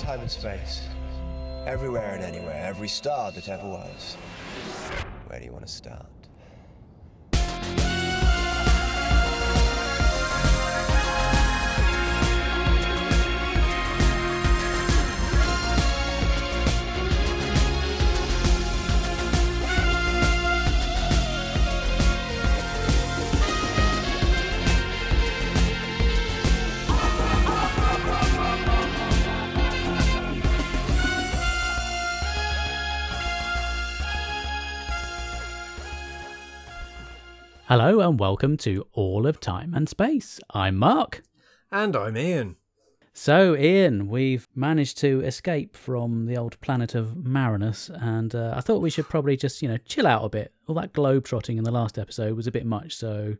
time and space. Everywhere and anywhere, every star that ever was. Where do you want to start? Hello and welcome to All of Time and Space. I'm Mark. And I'm Ian. So, Ian, we've managed to escape from the old planet of Marinus, and uh, I thought we should probably just, you know, chill out a bit. All that globe trotting in the last episode was a bit much, so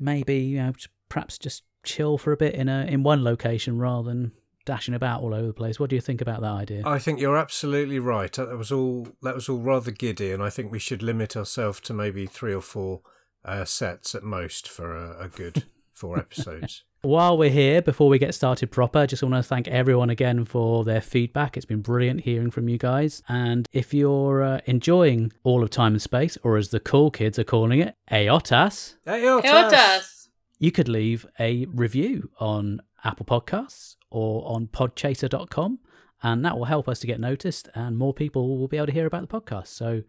maybe, you know, perhaps just chill for a bit in a in one location rather than dashing about all over the place. What do you think about that idea? I think you're absolutely right. That was all that was all rather giddy, and I think we should limit ourselves to maybe three or four uh, sets at most for a, a good four episodes. While we're here, before we get started proper, just want to thank everyone again for their feedback. It's been brilliant hearing from you guys. And if you're uh, enjoying all of time and space, or as the cool kids are calling it, Aotas, Aotas. Aotas. you could leave a review on Apple Podcasts or on podchaser.com. And that will help us to get noticed, and more people will be able to hear about the podcast. So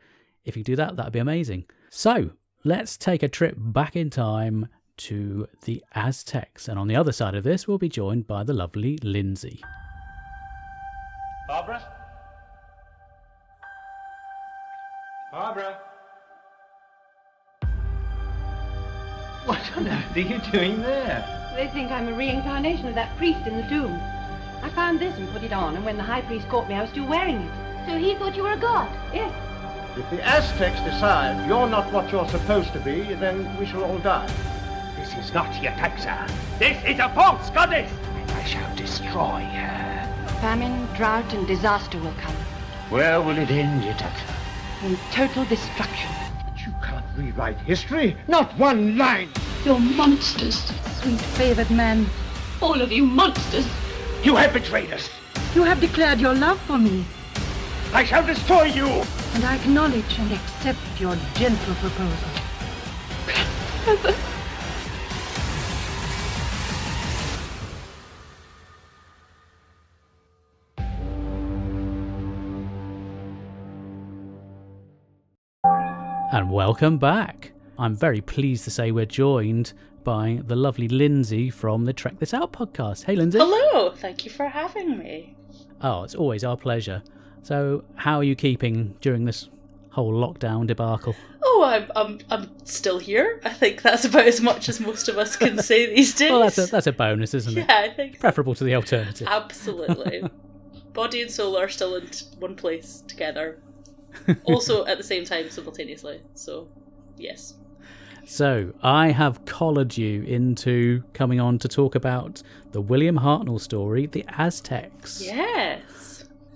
if you do that, that'd be amazing. So let's take a trip back in time to the Aztecs. And on the other side of this, we'll be joined by the lovely Lindsay. Barbara? Barbara? What on earth are you doing there? They think I'm a reincarnation of that priest in the tomb. I found this and put it on, and when the high priest caught me, I was still wearing it. So he thought you were a god? Yes. If the Aztecs decide you're not what you're supposed to be, then we shall all die. This is not Yetaxa. This is a false goddess! And I shall destroy her. Famine, drought, and disaster will come. Where will it end, Yetaxa? In total destruction. But you can't rewrite history. Not one line. You're monsters. Sweet favored man, All of you monsters. You have betrayed us. you have declared your love for me, I shall destroy you. And I acknowledge and accept your gentle proposal. And welcome back. I'm very pleased to say we're joined by the lovely Lindsay from the Trek This Out podcast. Hey, Lindsay. Hello, thank you for having me. Oh, it's always our pleasure. So, how are you keeping during this whole lockdown debacle? Oh, I'm I'm I'm still here. I think that's about as much as most of us can say these days. Well, that's a, that's a bonus, isn't it? yeah, I think Preferable to the alternative. absolutely. Body and soul are still in one place together. Also, at the same time, simultaneously. So, yes. So, I have collared you into coming on to talk about the William Hartnell story, The Aztecs. Yes.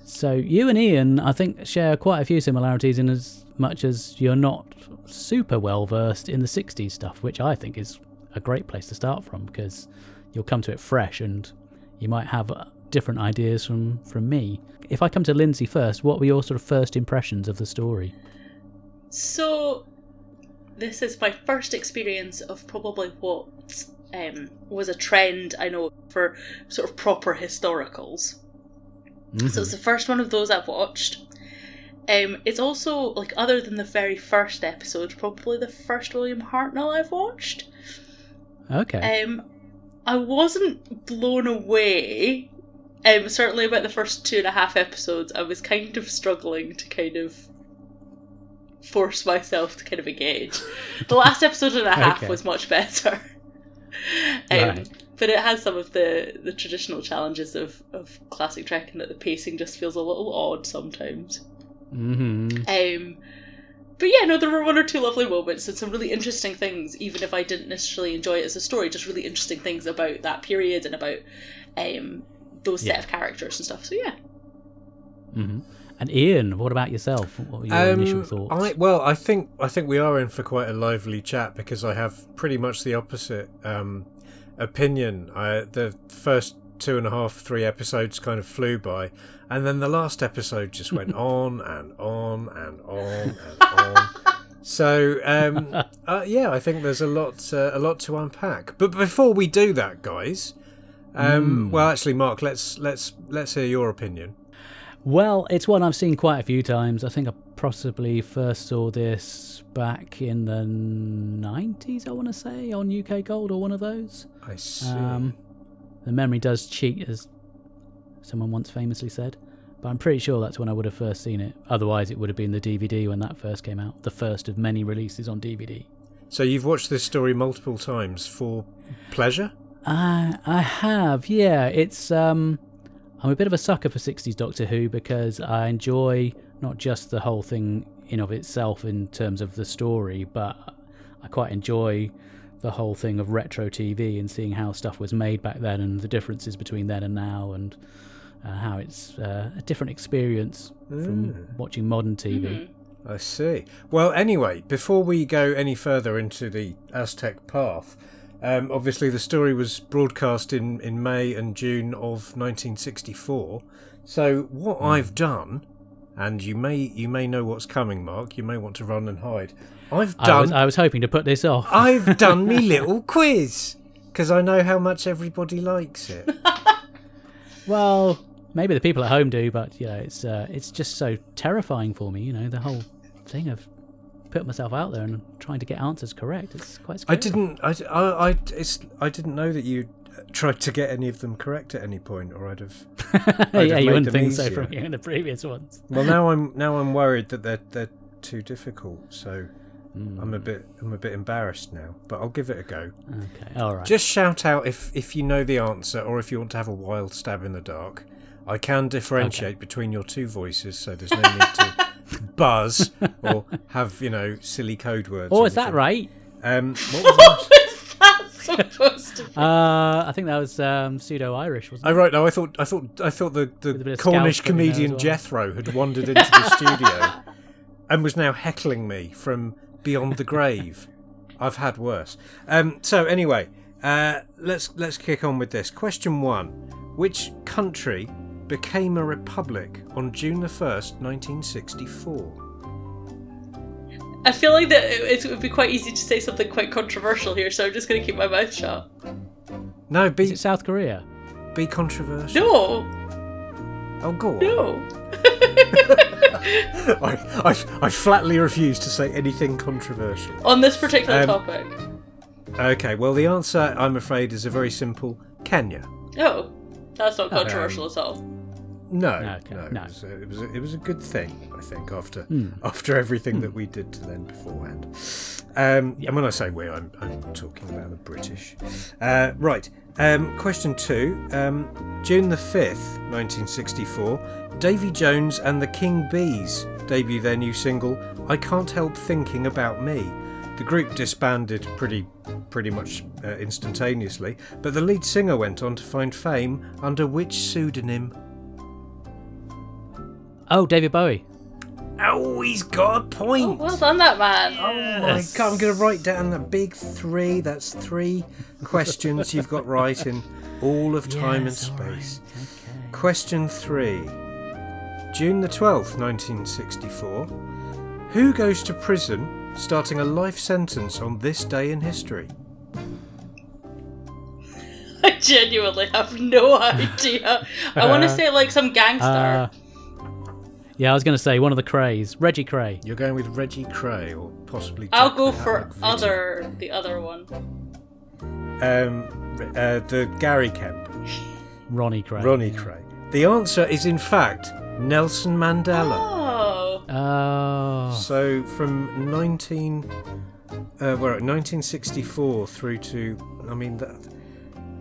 So, you and Ian, I think, share quite a few similarities in as much as you're not super well versed in the 60s stuff, which I think is a great place to start from because you'll come to it fresh and you might have uh, different ideas from, from me. If I come to Lindsay first, what were your sort of first impressions of the story? So, this is my first experience of probably what um, was a trend I know for sort of proper historicals. So it's the first one of those I've watched. Um, it's also like other than the very first episode, probably the first William Hartnell I've watched. Okay. Um, I wasn't blown away. Um, certainly about the first two and a half episodes, I was kind of struggling to kind of force myself to kind of engage. The last episode and a half Okay. was much better. um, Right. But it has some of the, the traditional challenges of, of classic Trek in that the pacing just feels a little odd sometimes. hmm Um, but yeah, no, there were one or two lovely moments and some really interesting things, even if I didn't necessarily enjoy it as a story, just really interesting things about that period and about um, those set Yeah. of characters and stuff. So yeah. hmm And Ian, what about yourself? What were your initial Um, thoughts? I, well, I think I think we are in for quite a lively chat because I have pretty much the opposite um, opinion. I, the first two and a half, three episodes kind of flew by, and then the last episode just went on and on and on and on. So um, uh, yeah, I think there's a lot uh, a lot to unpack. But before we do that, guys, um, well, actually, Mark, let's let's let's hear your opinion. Well, it's one I've seen quite a few times. I think I possibly first saw this back in the 90s, I want to say, on UK Gold or one of those. I see. Um, the memory does cheat, as someone once famously said. But I'm pretty sure that's when I would have first seen it. Otherwise, it would have been the DVD when that first came out, the first of many releases on DVD. so you've watched this story multiple times for pleasure? I I have, yeah. It's um, I'm a bit of a sucker for '60s Doctor Who because I enjoy not just the whole thing in of itself in terms of the story, but I quite enjoy the whole thing of retro TV and seeing how stuff was made back then and the differences between then and now and uh, how it's uh, a different experience from watching modern TV. I see. Well, anyway, before we go any further into the Aztec path, um, obviously the story was broadcast in, in May and June of 1964. So what I've done, and you may you may know what's coming, Mark. You may want to run and hide. I've I done. was I was hoping to put this off. I've done me little quiz because I know how much everybody likes it. Well, maybe the people at home do, but yeah, it's uh, it's just so terrifying for me. You know, the whole thing of putting myself out there and trying to get answers correct. It's quite scary. I didn't. I, I, I, it's, I didn't know that you tried to get any of them correct at any point, or I'd have. I'd yeah, have you wouldn't think so easier. from hearing the previous ones. Well, now I'm now I'm worried that they're they're too difficult. So I'm Hmm. a bit I'm a bit embarrassed now. But I'll give it a go. Okay, all right. Just shout out if if you know the answer, or if you want to have a wild stab in the dark. I can differentiate between your two voices, so there's no need to buzz or have you know silly code words. oh, is that right? Um, what was that? Supposed to be. Uh, I think that was um, pseudo Irish, wasn't Oh it? right, no, I thought I thought I thought the, With a bit the Cornish Scouse put in there comedian well. Jethro had wandered into the studio and was now heckling me from beyond the grave. I've had worse. Um, so anyway, uh, let's let's kick on with this. Question one: Which country became a republic on June the first, nineteen sixty-four? I feel like that it, it would be quite easy to say something quite controversial here, so I'm just going to keep my mouth shut. No, Is be it South Korea? be controversial. No, Oh, go on. no. I, I I flatly refuse to say anything controversial. On this particular Um, topic. Okay, well, the answer, I'm afraid, is a very simple Kenya. Oh, that's not controversial at all. No, Okay, no, no. It, was a, it, was a, it was a good thing, I think, after Hmm. after everything that we did to them beforehand. Um, And when I say we, I'm, I'm talking about the British. Uh, right, um, question two. Um, June the 5th, 1964, Davy Jones and the King Bees debut their new single, I Can't Help Thinking About Me. The group disbanded pretty pretty much uh, instantaneously, but the lead singer went on to find fame under which pseudonym? Oh, David Bowie. Oh, he's got a Oh, point. well done, that man. Oh my god, I'm going to write down the big three. That's three questions you've got right in all of time and Yes, all right, space. okay. Question three June the 12th, 1964. Who goes to prison starting a life sentence on this day in history? I genuinely have no idea. I want to say like some gangster. Uh, yeah, I was going to say one of the Krays, Reggie Kray. You're going with Reggie Kray or possibly. I'll Jack go the for Vitti. other the other one. Um, uh, the Gary Kemp. Ronnie Kray. Ronnie Kray. The answer is, in fact, Nelson Mandela. Oh, Oh. So from 19, uh, where 1964 through to, I mean that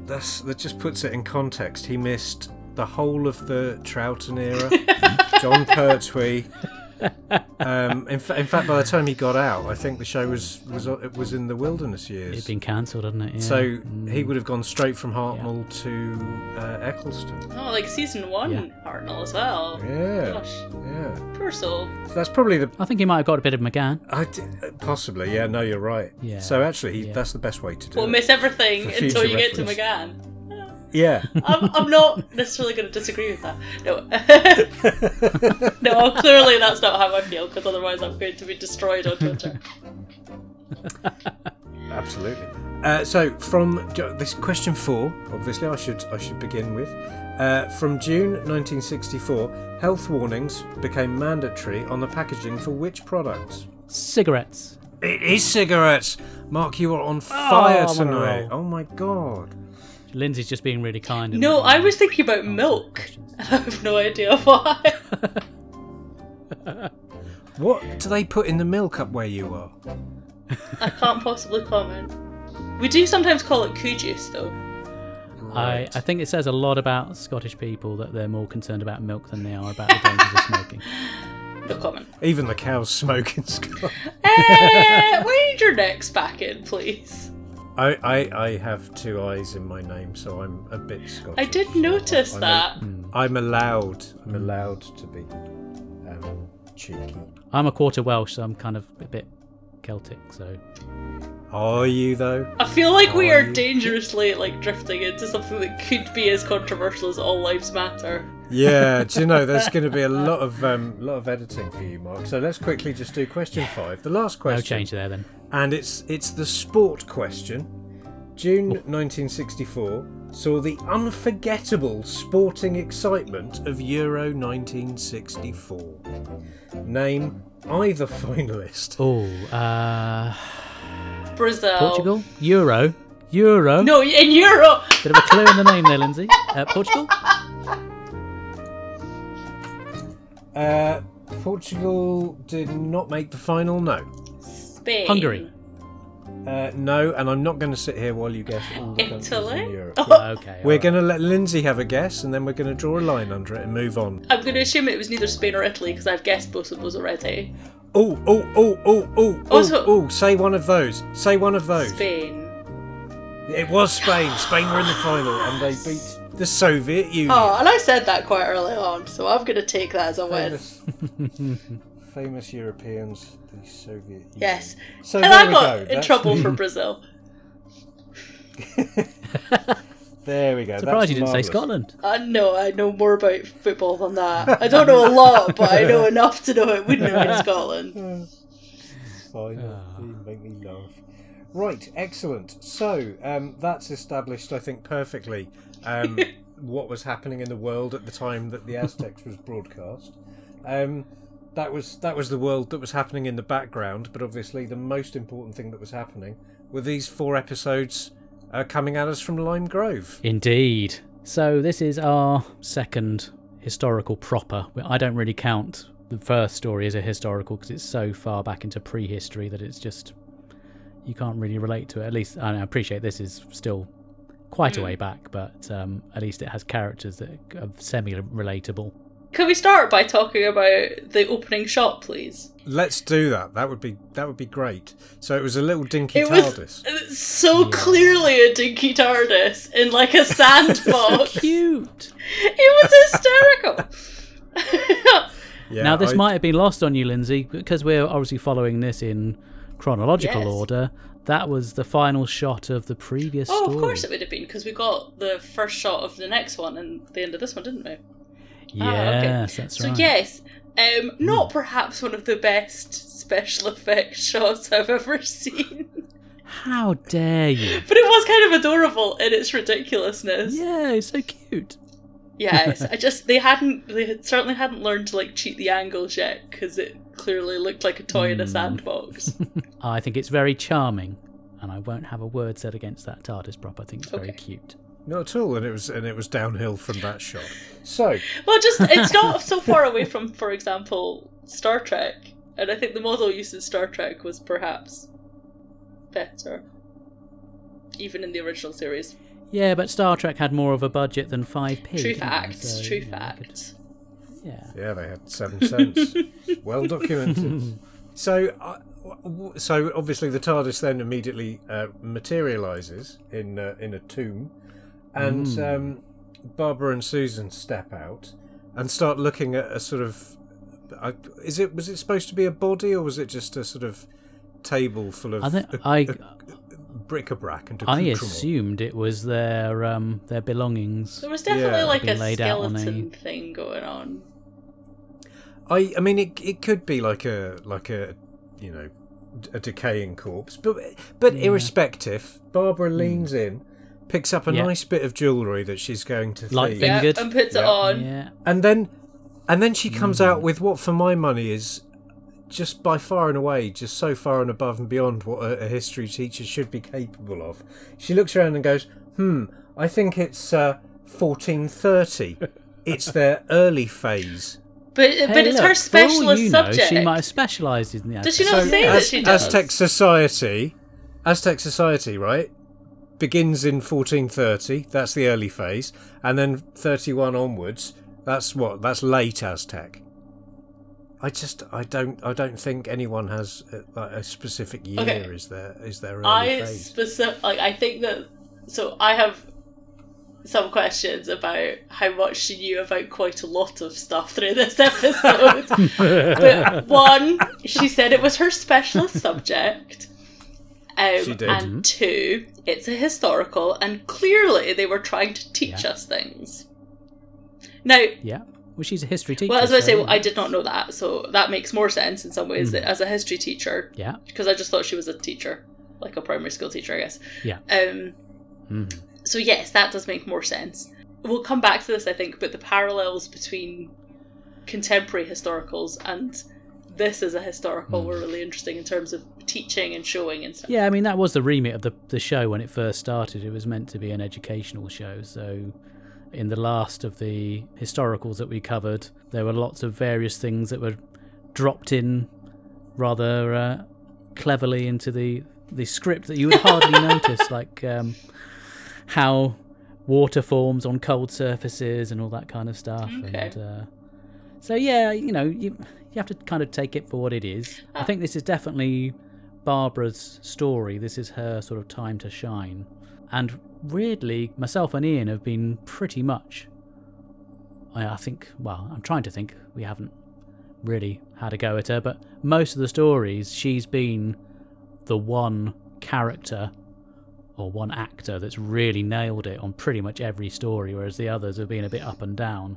that's that just puts it in context. He missed the whole of the Troughton era, Jon Pertwee. Um, in, fa- in fact, by the time he got out, I think the show was was it was in the wilderness years. It'd been cancelled, hadn't it? Yeah. So Mm. he would have gone straight from Hartnell to uh, Eccleston. oh, like season one, Yeah. Hartnell as well. Yeah, Gosh, yeah. poor soul. So that's probably the I think he might have got a bit of McGann. I d- possibly, yeah. No, you're right. Yeah, So actually, he, yeah. that's the best way to do it. We'll miss everything until future you get to. McGann. Yeah. I'm, I'm not necessarily going to disagree with that. No, no, clearly that's not how I feel because otherwise I'm going to be destroyed on Twitter. Absolutely. Uh, so from this question four, obviously I should I should begin with. Uh, from June 1964, health warnings became mandatory on the packaging for which products? Cigarettes. It is cigarettes. Mark, you are on fire I'm on a tonight. Oh my god. Lindsay's just being really kind. No, letting I was thinking about milk. questions. I have no idea why. What do they put in the milk up where you are? I can't possibly comment. We do sometimes call it coo juice though. I, I think it says a lot about Scottish people that they're more concerned about milk than they are about the dangers of smoking. No comment. Even the cows smoke in Scotland. Eh, wind your necks back in, please. I, I, I have two eyes in my name, so I'm a bit Scottish. I did notice I'm that. I'm allowed. I'm allowed to be um, cheeky. I'm a quarter Welsh, so I'm kind of a bit Celtic. So Are you though? I feel like we Are are you? dangerously like drifting into something that could be as controversial as all lives matter. Yeah. do you know there's going to be a lot of um, lot of editing for you, Mark? So let's quickly just do question five, the last question. no question, change there then. And it's it's the sport question. June 1964 saw the unforgettable sporting excitement of Euro 1964. Name either finalist. Oh, uh, Brazil. Portugal, Euro, Euro. No, in Europe. Bit of a clue in the name there, Lindsay. Uh, Portugal. Uh, Portugal did not make the final. No. Spain. Hungary. Uh, no, and I'm not going to sit here while you guess all the countries Italy? in Europe. Yeah, okay. We're alright. going to let Lindsay have a guess, and then we're going to draw a line under it and move on. I'm going to assume it was neither Spain or Italy because I've guessed both of those already. Oh, oh, oh, oh, oh, oh, oh! Say one of those. Say one of those. Spain. It was Spain. Spain were in the final, and they beat the Soviet Union. Oh, and I said that quite early on, so I'm going to take that as a win. famous, famous Europeans, the Soviet Union. Yes. So And there I we got go. in That's- trouble for Brazil. There we go. Surprised That's you didn't say. Scotland. I know, I know more about football than that. I don't know a lot, but I know enough to know it wouldn't have been Scotland. Fine. Ah. You make me laugh. Right, excellent. So um, that's established, I think, perfectly um, what was happening in the world at the time that the Aztecs was broadcast. Um, that was that was the world that was happening in the background, but obviously the most important thing that was happening were these four episodes uh, coming at us from Lime Grove. Indeed. So this is our second historical proper. I don't really count the first story as a historical because it's so far back into prehistory that it's just you can't really relate to it. At least I I appreciate this is still quite a way back, but um, at least it has characters that are semi-relatable. Can we start by talking about the opening shot, please? Let's do that. That would be that would be great. So it was a little dinky It was TARDIS. so clearly a dinky TARDIS in like a sandbox. Cute. it was hysterical. Yeah, now this I- might have been lost on you, Lindsay, because we're obviously following this in chronological Yes. order. That was the final shot of the previous oh, story. of course it would have been because we got the first shot of the next one and the end of this one, didn't we? Ah, okay. Yes, that's So right. yes, um, not perhaps one of the best special effects shots I've ever seen, How dare you? but it was kind of adorable in its ridiculousness. Yeah, it's so cute. Yes, I just they hadn't they had, certainly hadn't learned to like cheat the angles yet because it clearly looked like a toy in a Hmm. sandbox. I think it's very charming, and I won't have a word said against that TARDIS prop. I think it's very cute. Not at all, and it was and it was downhill from that shot. So well, just it's not so far away from, for example, Star Trek, and I think the model used in Star Trek was perhaps better, even in the original series. Yeah, but Star Trek had more of a budget than 5p. True didn't facts. So, true you know, I could- facts. Yeah. yeah, they had seven cents, well documented. So, uh, w- w- so obviously the TARDIS then immediately uh, materializes in uh, in a tomb, and Mm. um, Barbara and Susan step out and start looking at a sort of. Uh, is it was it supposed to be a body or was it just a sort of table full of I think uh, I uh, bric-a-brac and I accoutrement. assumed it was their um, their belongings. There was definitely Yeah. like a laid out a- skeleton thing going on. I I mean it it could be like a like a you know a decaying corpse, but but irrespective, Barbara leans in, picks up a Hmm. Yeah. nice bit of jewellery that she's going to Light thieve, finger. Yeah, and puts it on. Yeah, and then and then she Hmm. comes out with what for my money is just by far and away just so far and above and beyond what a, a history teacher should be capable of. She looks around and goes, "Hmm, I think it's uh, 1430. it's their early phase." But Hey, but it's look, her for all specialist you know, subject. she might have specialised in the. Does she Aztec. not say that she does? Aztec society, Aztec society, right, begins in 1430. That's the early phase, and then 31 onwards. That's what. That's late Aztec. I just, I don't, I don't think anyone has a, like a specific year. Okay. Is there? Is there early I phase? specific like I think that so I have some questions about how much she knew about quite a lot of stuff through this episode. but one, she said it was her specialist subject. Um, She did. And two, it's a historical, and clearly they were trying to teach Yeah. us things. Now, Yeah, well, she's a history teacher. well, as I say, so, well, I did not know that, so that makes more sense in some ways Hmm. as a history teacher, Yeah, because I just thought she was a teacher, like a primary school teacher, I guess. yeah. Um, Mhm. so yes, that does make more sense. We'll come back to this, I think, but the parallels between contemporary historicals and this as a historical were really interesting in terms of teaching and showing and stuff. Yeah, I mean that was the remit of the the show when it first started. It was meant to be an educational show. So, in the last of the historicals that we covered, there were lots of various things that were dropped in rather uh, cleverly into the the script that you would hardly notice, like um, how water forms on cold surfaces and all that kind of stuff. Okay. And uh, so, yeah, you know, you you have to kind of take it for what it is. I uh, think this is definitely Barbara's story. This is her sort of time to shine. And weirdly, myself and Ian have been pretty much. I, I think, well, I'm trying to think. We haven't really had a go at her, but most of the stories, she's been the one character or one actor that's really nailed it on pretty much every story, whereas the others have been a bit up and down.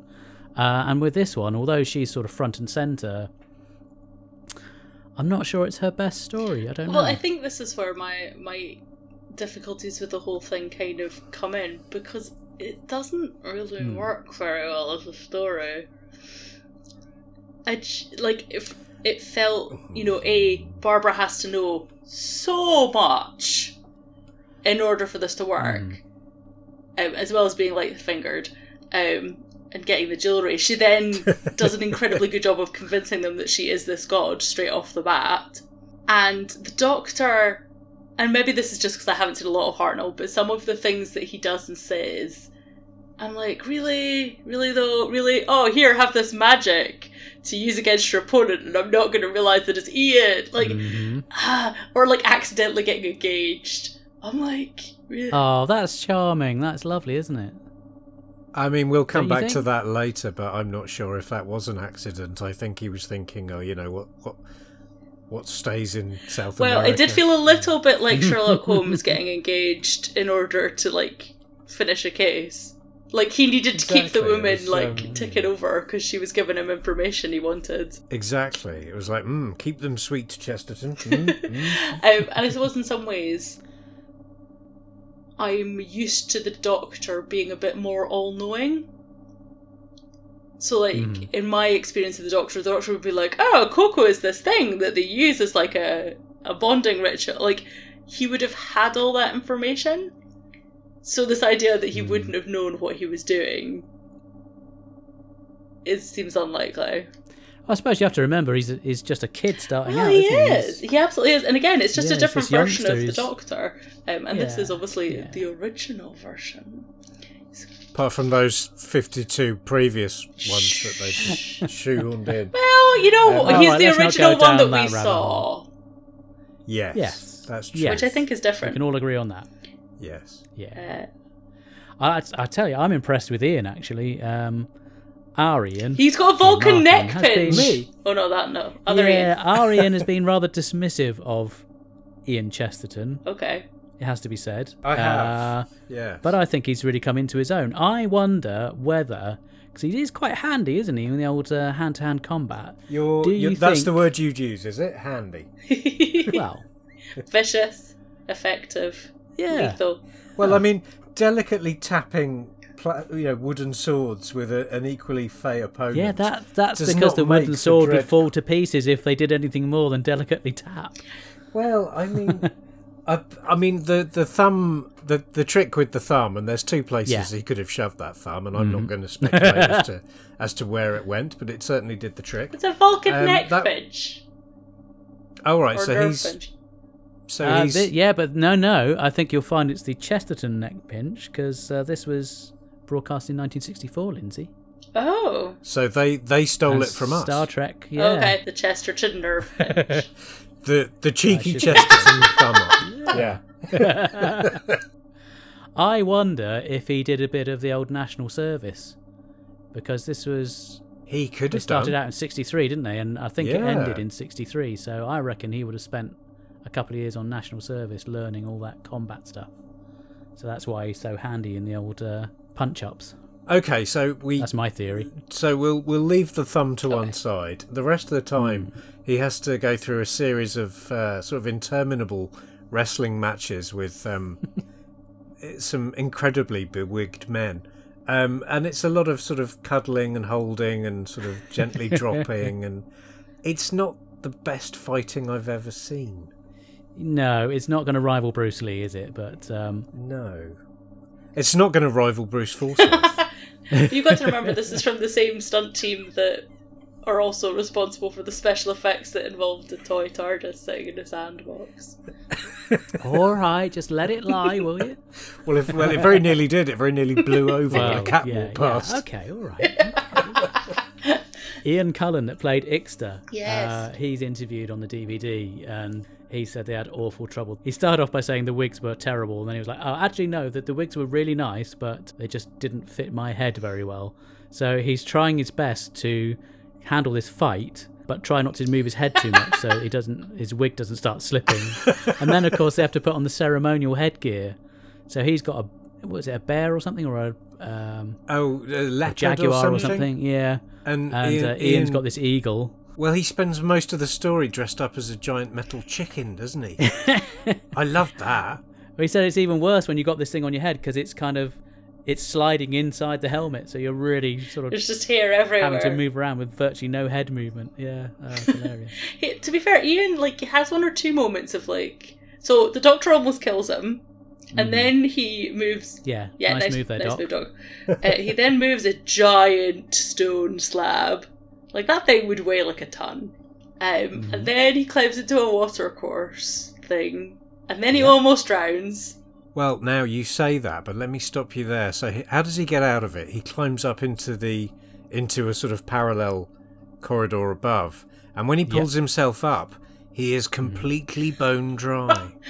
Uh, and with this one, although she's sort of front and centre, I'm not sure it's her best story. I don't Well, know. I think this is where my my difficulties with the whole thing kind of come in because it doesn't really Hmm. work very well as a story. I like if it felt, you know, a Barbara has to know so much in order for this to work, Hmm. um, as well as being light fingered. Um, and getting the jewelry, she then does an incredibly good job of convincing them that she is this god straight off the bat. And the doctor, and maybe this is just because I haven't seen a lot of Hartnell, but some of the things that he does and says, I'm like, really, really though, really. Oh, here, have this magic to use against your opponent, and I'm not going to realize that it's Ian. Like, Mhm. ah, or like accidentally getting engaged. I'm like, really? Oh, that's charming. That's lovely, isn't it? I mean, we'll come Don't you back to that later, but I'm not sure if that was an accident. I think he was thinking, oh, you know, what what what stays in South Well, America. it did feel a little bit like Sherlock Holmes getting engaged in order to like finish a case. Like he needed to keep the woman was, like um, ticking over because she was giving him information he wanted. Exactly. It was like, mm, keep them sweet, Chesterton. Mm, mm. Um, and I suppose in some ways, I'm used to the Doctor being a bit more all-knowing. So, like Mhm. in my experience of the Doctor, the Doctor would be like, "Oh, cocoa is this thing that they use as like a a bonding ritual." Like he would have had all that information. So this idea that he Mhm. wouldn't have known what he was doing, it seems unlikely. I suppose you have to remember he's, he's just a kid starting Well, out. he isn't is. He absolutely is. And again, it's just Yeah, a different this version of the Doctor. Um, and this is obviously yeah. the original version. Apart from those 52 previous ones that they just shoehorned in. Well, you know, Um, he's alright, the original one that down we that rabbit saw, Yes. Yes. That's true. Yeah. which I think is different. We can all agree on that. Yes. Yeah. Uh, I, I tell you, I'm impressed with Ian actually. Um, our Ian. he's got a Vulcan Martin neck has pinch. been- Oh no, that no. Other yeah, Ian. our Ian has been rather dismissive of Ian Chesterton. Okay. It has to be said. I have. Uh, Yeah. but I think he's really come into his own. I wonder whether because he is quite handy, isn't he, in the old uh, hand-to-hand combat? You're, do you you that's the word you'd use, is it? Handy. Well, Vicious, effective, yeah. lethal. Well, I mean, delicately tapping, pla- you know, wooden swords with a, an equally fey opponent. Yeah, that that's because the wooden for sword would fall to pieces if they did anything more than delicately tap. Well, I mean, I, I mean the the thumb, the the trick with the thumb, and there's two places Yeah. Mm-hmm. he could have shoved that thumb, and I'm not going to speculate as to as to where it went, but it certainly did the trick. It's a Vulcan Um, neck that- pinch. All right, Or so he's pinch. so Uh, he's thi- yeah, but no, no. I think you'll find it's the Chesterton neck pinch because uh, this was broadcast in 1964, Lindsay. Oh. so they they stole And it from us. Star Trek. Yeah. Okay, the Chesterton nerve. The the cheeky should- Chesterton thumb up. Yeah. I wonder if he did a bit of the old national service because this was He could they have started done. out in 63 didn't they and i think it ended in 63 so i reckon he would have spent a couple of years on national service learning all that combat stuff so that's why he's so handy in the old uh, punch ups Okay, so we that's my theory so we'll we'll leave the thumb to one side. The rest of the time, he has to go through a series of uh, sort of interminable wrestling matches with um, some incredibly bewigged men. Um, and it's a lot of sort of cuddling and holding and sort of gently dropping, and it's not the best fighting I've ever seen. no it's not going to rival bruce lee is it but um, No, it's not going to rival Bruce Forsyth. You've got to remember this is from the same stunt team that are also responsible for the special effects that involved the toy TARDIS sitting in a sandbox. all right just let it lie will you well, if, well, it very nearly did. It very nearly blew over when a Well, cat yeah, walked past. yeah, okay, all right. Ian Cullen, that played Ixta, Yes. uh, he's interviewed on the DVD, and he said they had awful trouble. He started off by saying the wigs were terrible, and then he was like, "Oh, actually, no, that the wigs were really nice, but they just didn't fit my head very well." So he's trying his best to handle this fight. But try not to move his head too much, so he doesn't. His wig doesn't start slipping. and then, of course, they have to put on the ceremonial headgear. So he's got a was it a bear or something or a um, Oh, a a jaguar or something. Yeah, And, and Ian, uh, Ian's Ian- got this eagle. Well, he spends most of the story dressed up as a giant metal chicken, doesn't he? I love that. Well, he said it's even worse when you got this thing on your head because it's kind of it's sliding inside the helmet, so you're really sort of There's just here everywhere. having to move around with virtually no head movement. Yeah, oh, hilarious. To be fair, Ian like has one or two moments of like. So the Doctor almost kills him, and then he moves. Yeah, Yeah, nice, nice, move there, nice Doc. move, Doc. uh, he then moves a giant stone slab. Like that thing would weigh like a ton. Um, Mm-hmm. And then he climbs into a water course thing, and then he almost drowns. Well, now you say that, but let me stop you there. So, he- how does he get out of it? He climbs up into the into a sort of parallel corridor above, and when he pulls himself up, he is completely bone dry.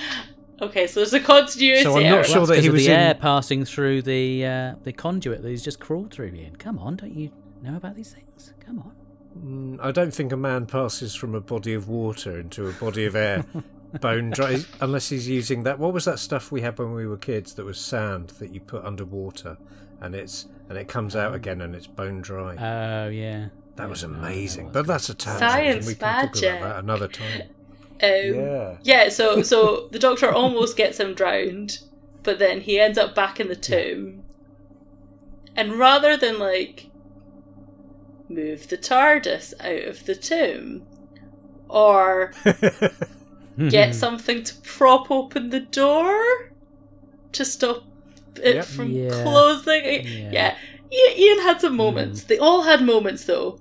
Okay, so there's a continuity So I'm not error. sure That's that 'cause he was the in- air passing through the uh, the conduit that he's just crawled through. Ian, come on, don't you know about these things? Come on. Mm, I don't think a man passes from a body of water into a body of air bone dry unless he's using that. What was that stuff we had when we were kids that was sand that you put underwater, and it's and it comes out again and it's bone dry. Oh yeah. that Yeah, was no, I know amazing. But going that's a tangent, Science and we can talk about that another time. Um, Yeah. Yeah, so so the doctor almost gets him drowned, but then he ends up back in the tomb. And rather than like move the TARDIS out of the tomb or get something to prop open the door to stop it Yep. from Yeah. closing. Yeah. Yeah. Ian had some moments. They all had moments though.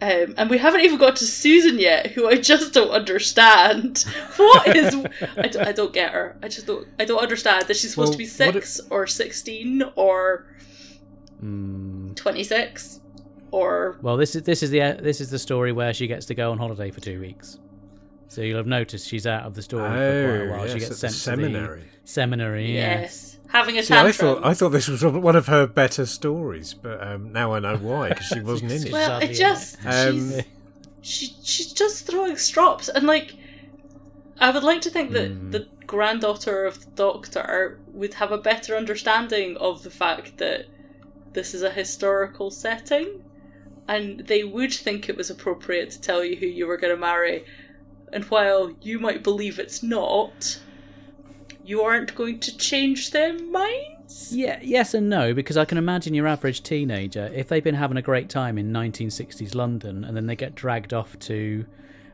Um, and we haven't even got to Susan yet, who I just don't understand. What is? I, don't, I don't get her. I just don't. I don't understand that she's supposed Well, to be what six or sixteen or Mm. twenty six or Well, this is this is the uh, this is the story where she gets to go on holiday for two weeks. So you'll have noticed she's out of the story for quite a Oh, while. she gets at the sent seminary. to the seminary. Yeah. yes, having a See, I thought I thought this was one of her better stories, but um, now I know why because she wasn't in it. well, it just Um, she's she she's just throwing strops and like I would like to think that Hmm. the granddaughter of the doctor would have a better understanding of the fact that this is a historical setting, and they would think it was appropriate to tell you who you were going to marry. And while you might believe it's not, you aren't going to change their minds. Yeah, yes and no, because I can imagine your average teenager, if they've been having a great time in 1960s London and then they get dragged off to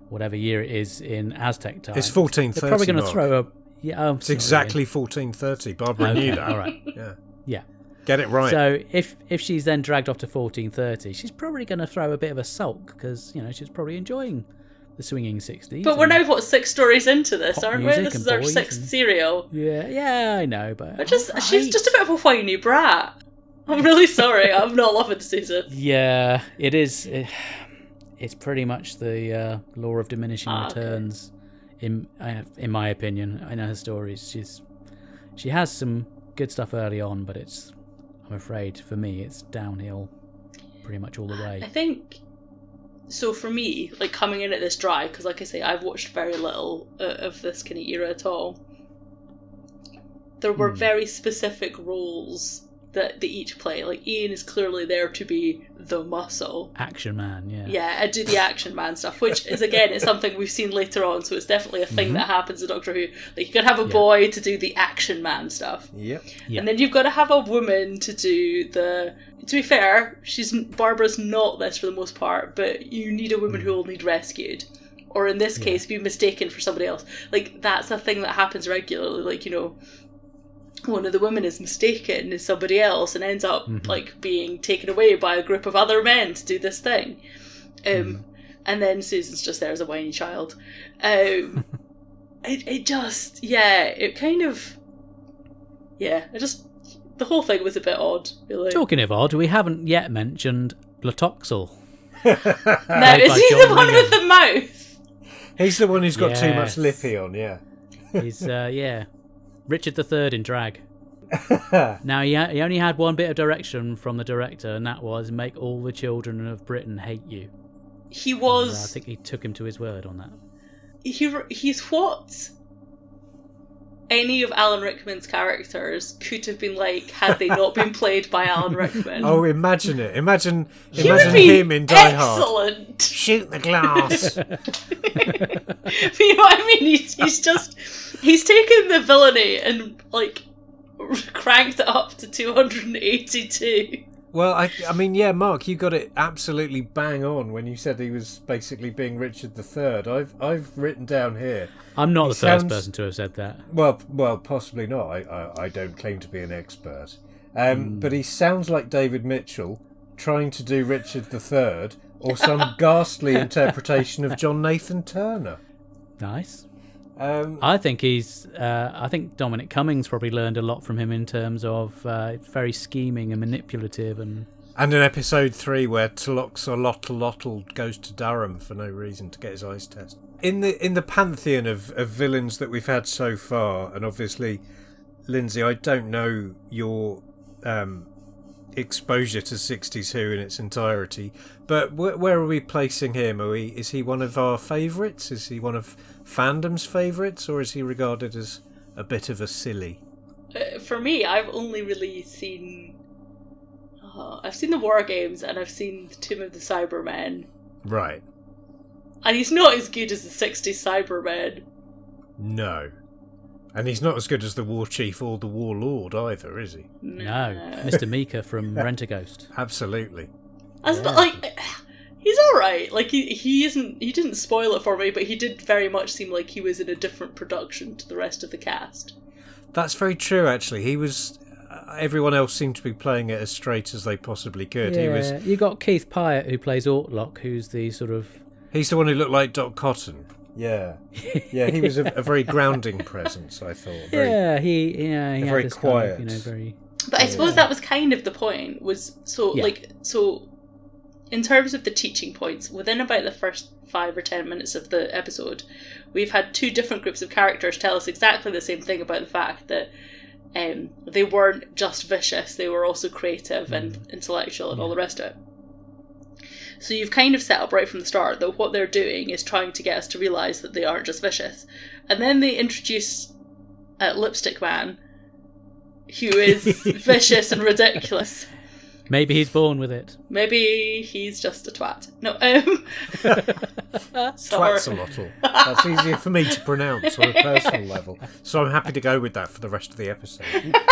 whatever year it is in Aztec time. It's 1430. They're probably going to throw a. Yeah, oh, It's sorry. exactly 1430. Barbara Okay, knew that. all right. Yeah. Yeah. Get it right. So if if she's then dragged off to 1430, she's probably going to throw a bit of a sulk because you know she's probably enjoying the swinging 60s. But we're now what six stories into this, aren't we? This is our sixth and- serial. Yeah, yeah, I know, but I just alright. she's just a bit of a whiny brat. I'm really sorry. I'm not loving the season. Yeah, it is. It, it's pretty much the uh, law of diminishing Ah, okay. returns, in uh, in my opinion. I know her stories. She's she has some good stuff early on, but it's I'm afraid for me it's downhill pretty much all the way. I think so. For me, like coming in at this dry, because like I say, I've watched very little uh, of this kind of era at all. There were Hmm. very specific roles that they each play. Like Ian is clearly there to be the muscle. Action man, yeah. Yeah, and do the action man stuff, which is again is something we've seen later on, so it's definitely a thing Mhm. that happens in Doctor Who. Like you could have a Yeah. boy to do the action man stuff, Yep. Yeah. and then you've got to have a woman to do the. To be fair, she's Barbara's not this for the most part, but you need a woman who will need rescued, or in this Yeah. case, be mistaken for somebody else. Like that's a thing that happens regularly. Like you know, one of the women is mistaken as somebody else and ends up Mhm. like being taken away by a group of other men to do this thing. Um, and then Susan's just there as a whiny child. Um, it it just yeah, it kind of yeah, it just the whole thing was a bit odd, really. Talking of odd, we haven't yet mentioned Tlotoxl. now played is he John the one Ringham. with the mouth? He's the one who's got too much lippy on, yeah. He's uh, yeah, Richard III in drag. Now he, ha- he only had one bit of direction from the director, and that was make all the children of Britain hate you. He And, uh, was I think he took him to his word on that. he he's what any of Alan Rickman's characters could have been like had they not been played by Alan Rickman. Oh, imagine it. Imagine he would imagine be him in Die Hard. Shoot the glass. You know what I mean? He's, he's just he's taken the villainy and like cranked it up to 282. Well, I, I mean, yeah, Mark, you got it absolutely bang on when you said he was basically being Richard III. I've I've written down here. I'm not He the first person to have said that. Well, well, possibly not. I, I, I don't claim to be an expert. Um, Hmm. But he sounds like David Mitchell trying to do Richard III or some ghastly interpretation of John Nathan Turner. Nice. Um, I think he's. Uh, I think Dominic Cummings probably learned a lot from him in terms of uh, very scheming and manipulative, and and in episode three, where Tloxolotl goes to Durham for no reason to get his eyes tested. In the in the pantheon of, of villains that we've had so far, and obviously, Lindsay, I don't know your um, exposure to '60s Who in its entirety, but wh- where are we placing him? Are we, is he one of our favourites? Is he one of fandom's favourites, or is he regarded as a bit of a silly? Uh, for me, I've only really seen. Uh, I've seen the War Games and I've seen the Tomb of the Cybermen, Right. and he's not as good as the 60s Cybermen. No. And he's not as good as the War Chief or the Warlord either, is he? no, Mr. Meaker from Rent a Ghost. Absolutely. As Yeah. like he's all right. Like he he isn't he didn't spoil it for me, but he did very much seem like he was in a different production to the rest of the cast. That's very true, actually. He was. Uh, everyone else seemed to be playing it as straight as they possibly could. He was. You got Keith Pyatt who plays Autloc, who's the sort of He's the one who looked like Doc Cotton. Yeah. Yeah, he was a, a very grounding presence, I thought. Very, yeah he yeah he had very this kind of, quiet. you know very But I suppose that was kind of the point. Was so Yeah. like so. In terms of the teaching points, within about the first five or ten minutes of the episode, we've had two different groups of characters tell us exactly the same thing about the fact that um, they weren't just vicious; they were also creative and intellectual and all the rest of it. So you've kind of set up right from the start that what they're doing is trying to get us to realise that they aren't just vicious. And then they introduce uh, Lipstick Man, who is vicious and ridiculous. Maybe he's born with it. Maybe he's just a twat. No, um. sorry. Twatzalotl. That's easier for me to pronounce on a personal level. So I'm happy to go with that for the rest of the episode.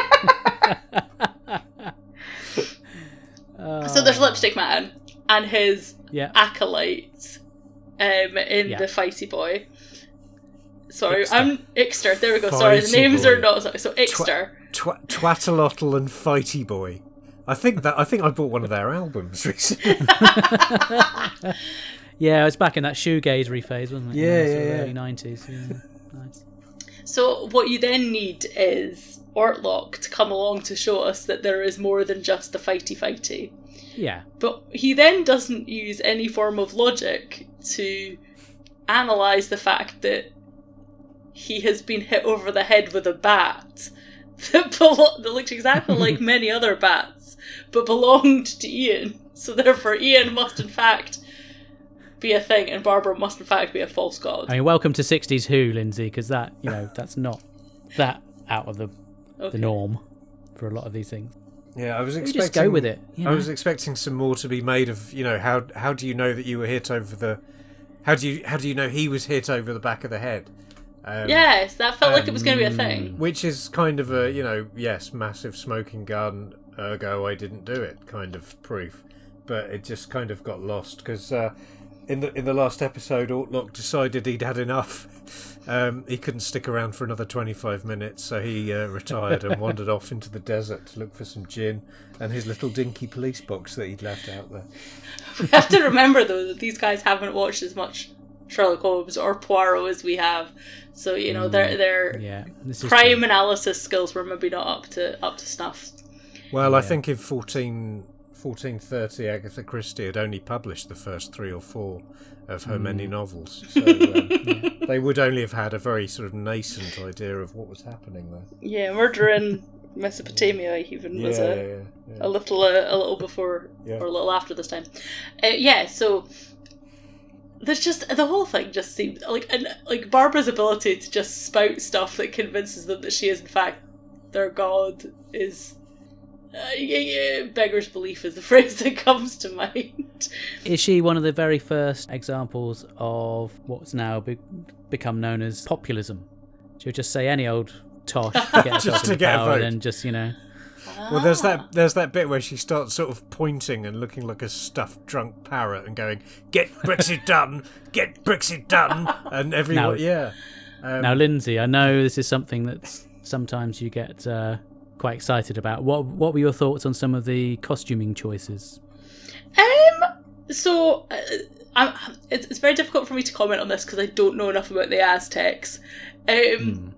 So there's Lipstick Man and his Yeah. acolytes um, in Yeah. the Fighty Boy. Sorry, Ixta. I'm Ixta. There we go. Sorry, the names Boy. are not sorry. So Ixta. Twa- Twatalotl and Fighty Boy. I think that I think I bought one of their albums recently. Yeah, it was back in that shoegazery phase, wasn't it? Yeah, sort yeah, yeah. Early nineties. Yeah. nice. So what you then need is Autloc to come along to show us that there is more than just the fighty fighty. Yeah. But he then doesn't use any form of logic to analyze the fact that he has been hit over the head with a bat that, belo- that looked exactly like many other bats, but belonged to Ian. So therefore, Ian must in fact be a thing, and Barbara must in fact be a false god. I mean, welcome to '60s Who, Lindsay, because that you know that's not that out of the Okay. the norm for a lot of these things. Yeah, I was We expecting. just go with it. You I was expecting some more to be made of. You know how how do you know that you were hit over the? How do you how do you know he was hit over the back of the head? Um, Yes, that felt like it was going to be a thing. Which is kind of a you know yes massive smoking gun ergo I didn't do it kind of proof, but it just kind of got lost because uh, in the in the last episode Autloc decided he'd had enough. Um, he couldn't stick around for another 25 minutes, so he uh, retired and wandered off into the desert to look for some gin and his little dinky police box that he'd left out there. We have to remember though that these guys haven't watched as much Sherlock Holmes or Poirot as we have, so you know their their yeah, crime true. analysis skills were maybe not up to up to snuff. Well, I think in 14, 1430, Agatha Christie had only published the first three or four of her many novels, so um, they would only have had a very sort of nascent idea of what was happening there. Yeah, murder in Mesopotamia even was yeah, a, yeah, yeah. a little uh, a little before Yeah. or a little after this time. Uh, yeah, so there's just the whole thing just seemed like and like Barbara's ability to just spout stuff that convinces them that she is in fact their god is. Uh, yeah, yeah, beggar's belief is the phrase that comes to mind. Is she one of the very first examples of what's now be- become known as populism? She'll just say any old tosh to get herself Just to into get a power, vote. and just you know, Well, there's that there's that bit where she starts sort of pointing and looking like a stuffed drunk parrot and going, "Get Brexit done, get Brexit done," and everyone, Now- yeah. Um, Now, Lindsay, I know this is something that sometimes you get uh, quite excited about. What What were your thoughts on some of the costuming choices? Um. So, uh, I'm, it's, it's very difficult for me to comment on this because I don't know enough about the Aztecs. Um,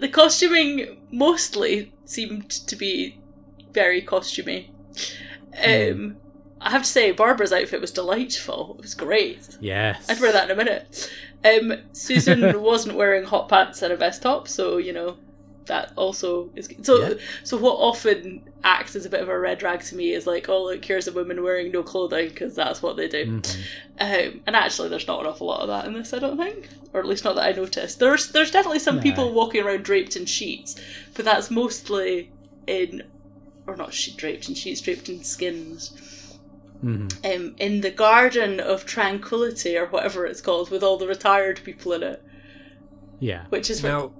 The costuming mostly seemed to be very costumey. Um, I have to say, Barbara's outfit was delightful. It was great. Yes, I'd wear that in a minute. Um, Susan wasn't wearing hot pants and a vest top, so you know that also is so. Yeah. So what often acts as a bit of a red rag to me is like, oh look, here's a woman wearing no clothing because that's what they do. Mhm. Um, and actually, there's not an awful lot of that in this, I don't think, or at least not that I noticed. There's there's definitely some No. people walking around draped in sheets, but that's mostly in, or not she draped in sheets, draped in skins Mhm. um, in the Garden of Tranquility or whatever it's called, with all the retired people in it, yeah. which is Now,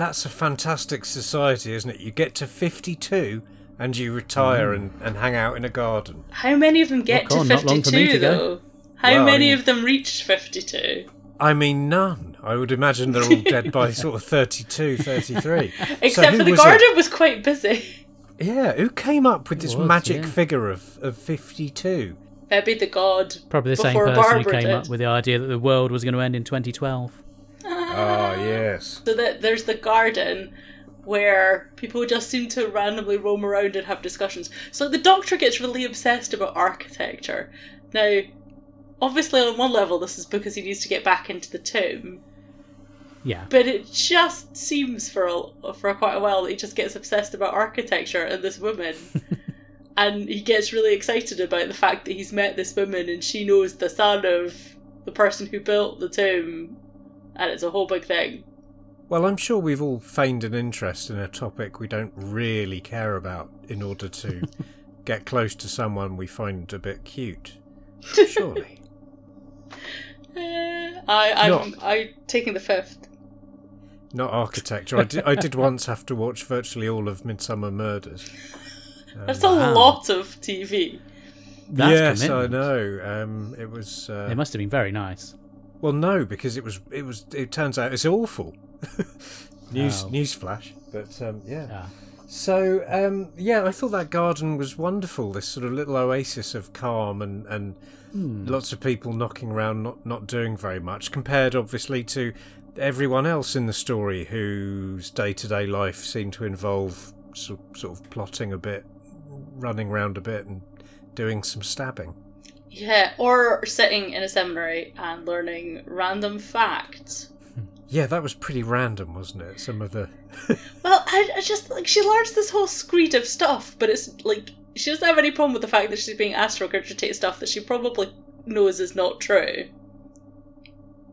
that's a fantastic society, isn't it? You get to 52 and you retire mm. and, and hang out in a garden. how many of them get Well, to God, not long for me fifty-two to go. though? How Well, I many mean- of them reached fifty-two? I mean, none. I would imagine they're all dead by sort of 32, 33. Except who for the was it? garden was quite busy. Yeah, who came up with this was, magic yeah. figure of, of 52? Maybe the god. Probably the same person Barbara who came did. up with the idea that the world was going to end in 2012. Ah, yes. So that there's the garden where people just seem to randomly roam around and have discussions. So the doctor gets really obsessed about architecture. Now, obviously, on one level, this is because he needs to get back into the tomb. Yeah. But it just seems for a, for quite a while that he just gets obsessed about architecture and this woman. and he gets really excited about the fact that he's met this woman and she knows the son of the person who built the tomb, and it's a whole big thing. Well, I'm sure we've all feigned an interest in a topic we don't really care about in order to get close to someone we find a bit cute. Surely. Uh, I, I'm, No. I'm taking the fifth. Not architecture. I did, I did once have to watch virtually all of Midsomer Murders. That's wow. a lot of TV. That's yes, commitment. I know. Um, it was. Uh, It must have been very nice. Well, no, because it was. It was. It turns out it's awful. News. Oh. Newsflash. But um, yeah. Yeah. So um, yeah, I thought that garden was wonderful. This sort of little oasis of calm and and lots of people knocking around, not not doing very much. Compared, obviously, to everyone else in the story whose day to day life seemed to involve sort sort of plotting a bit, running around a bit, and doing some stabbing. Yeah, or sitting in a seminary and learning random facts. Yeah, that was pretty random, wasn't it? Some of the Well, I, I just like she learns this whole screed of stuff, but it's like she doesn't have any problem with the fact that she's being asked to regurgitate stuff that she probably knows is not true.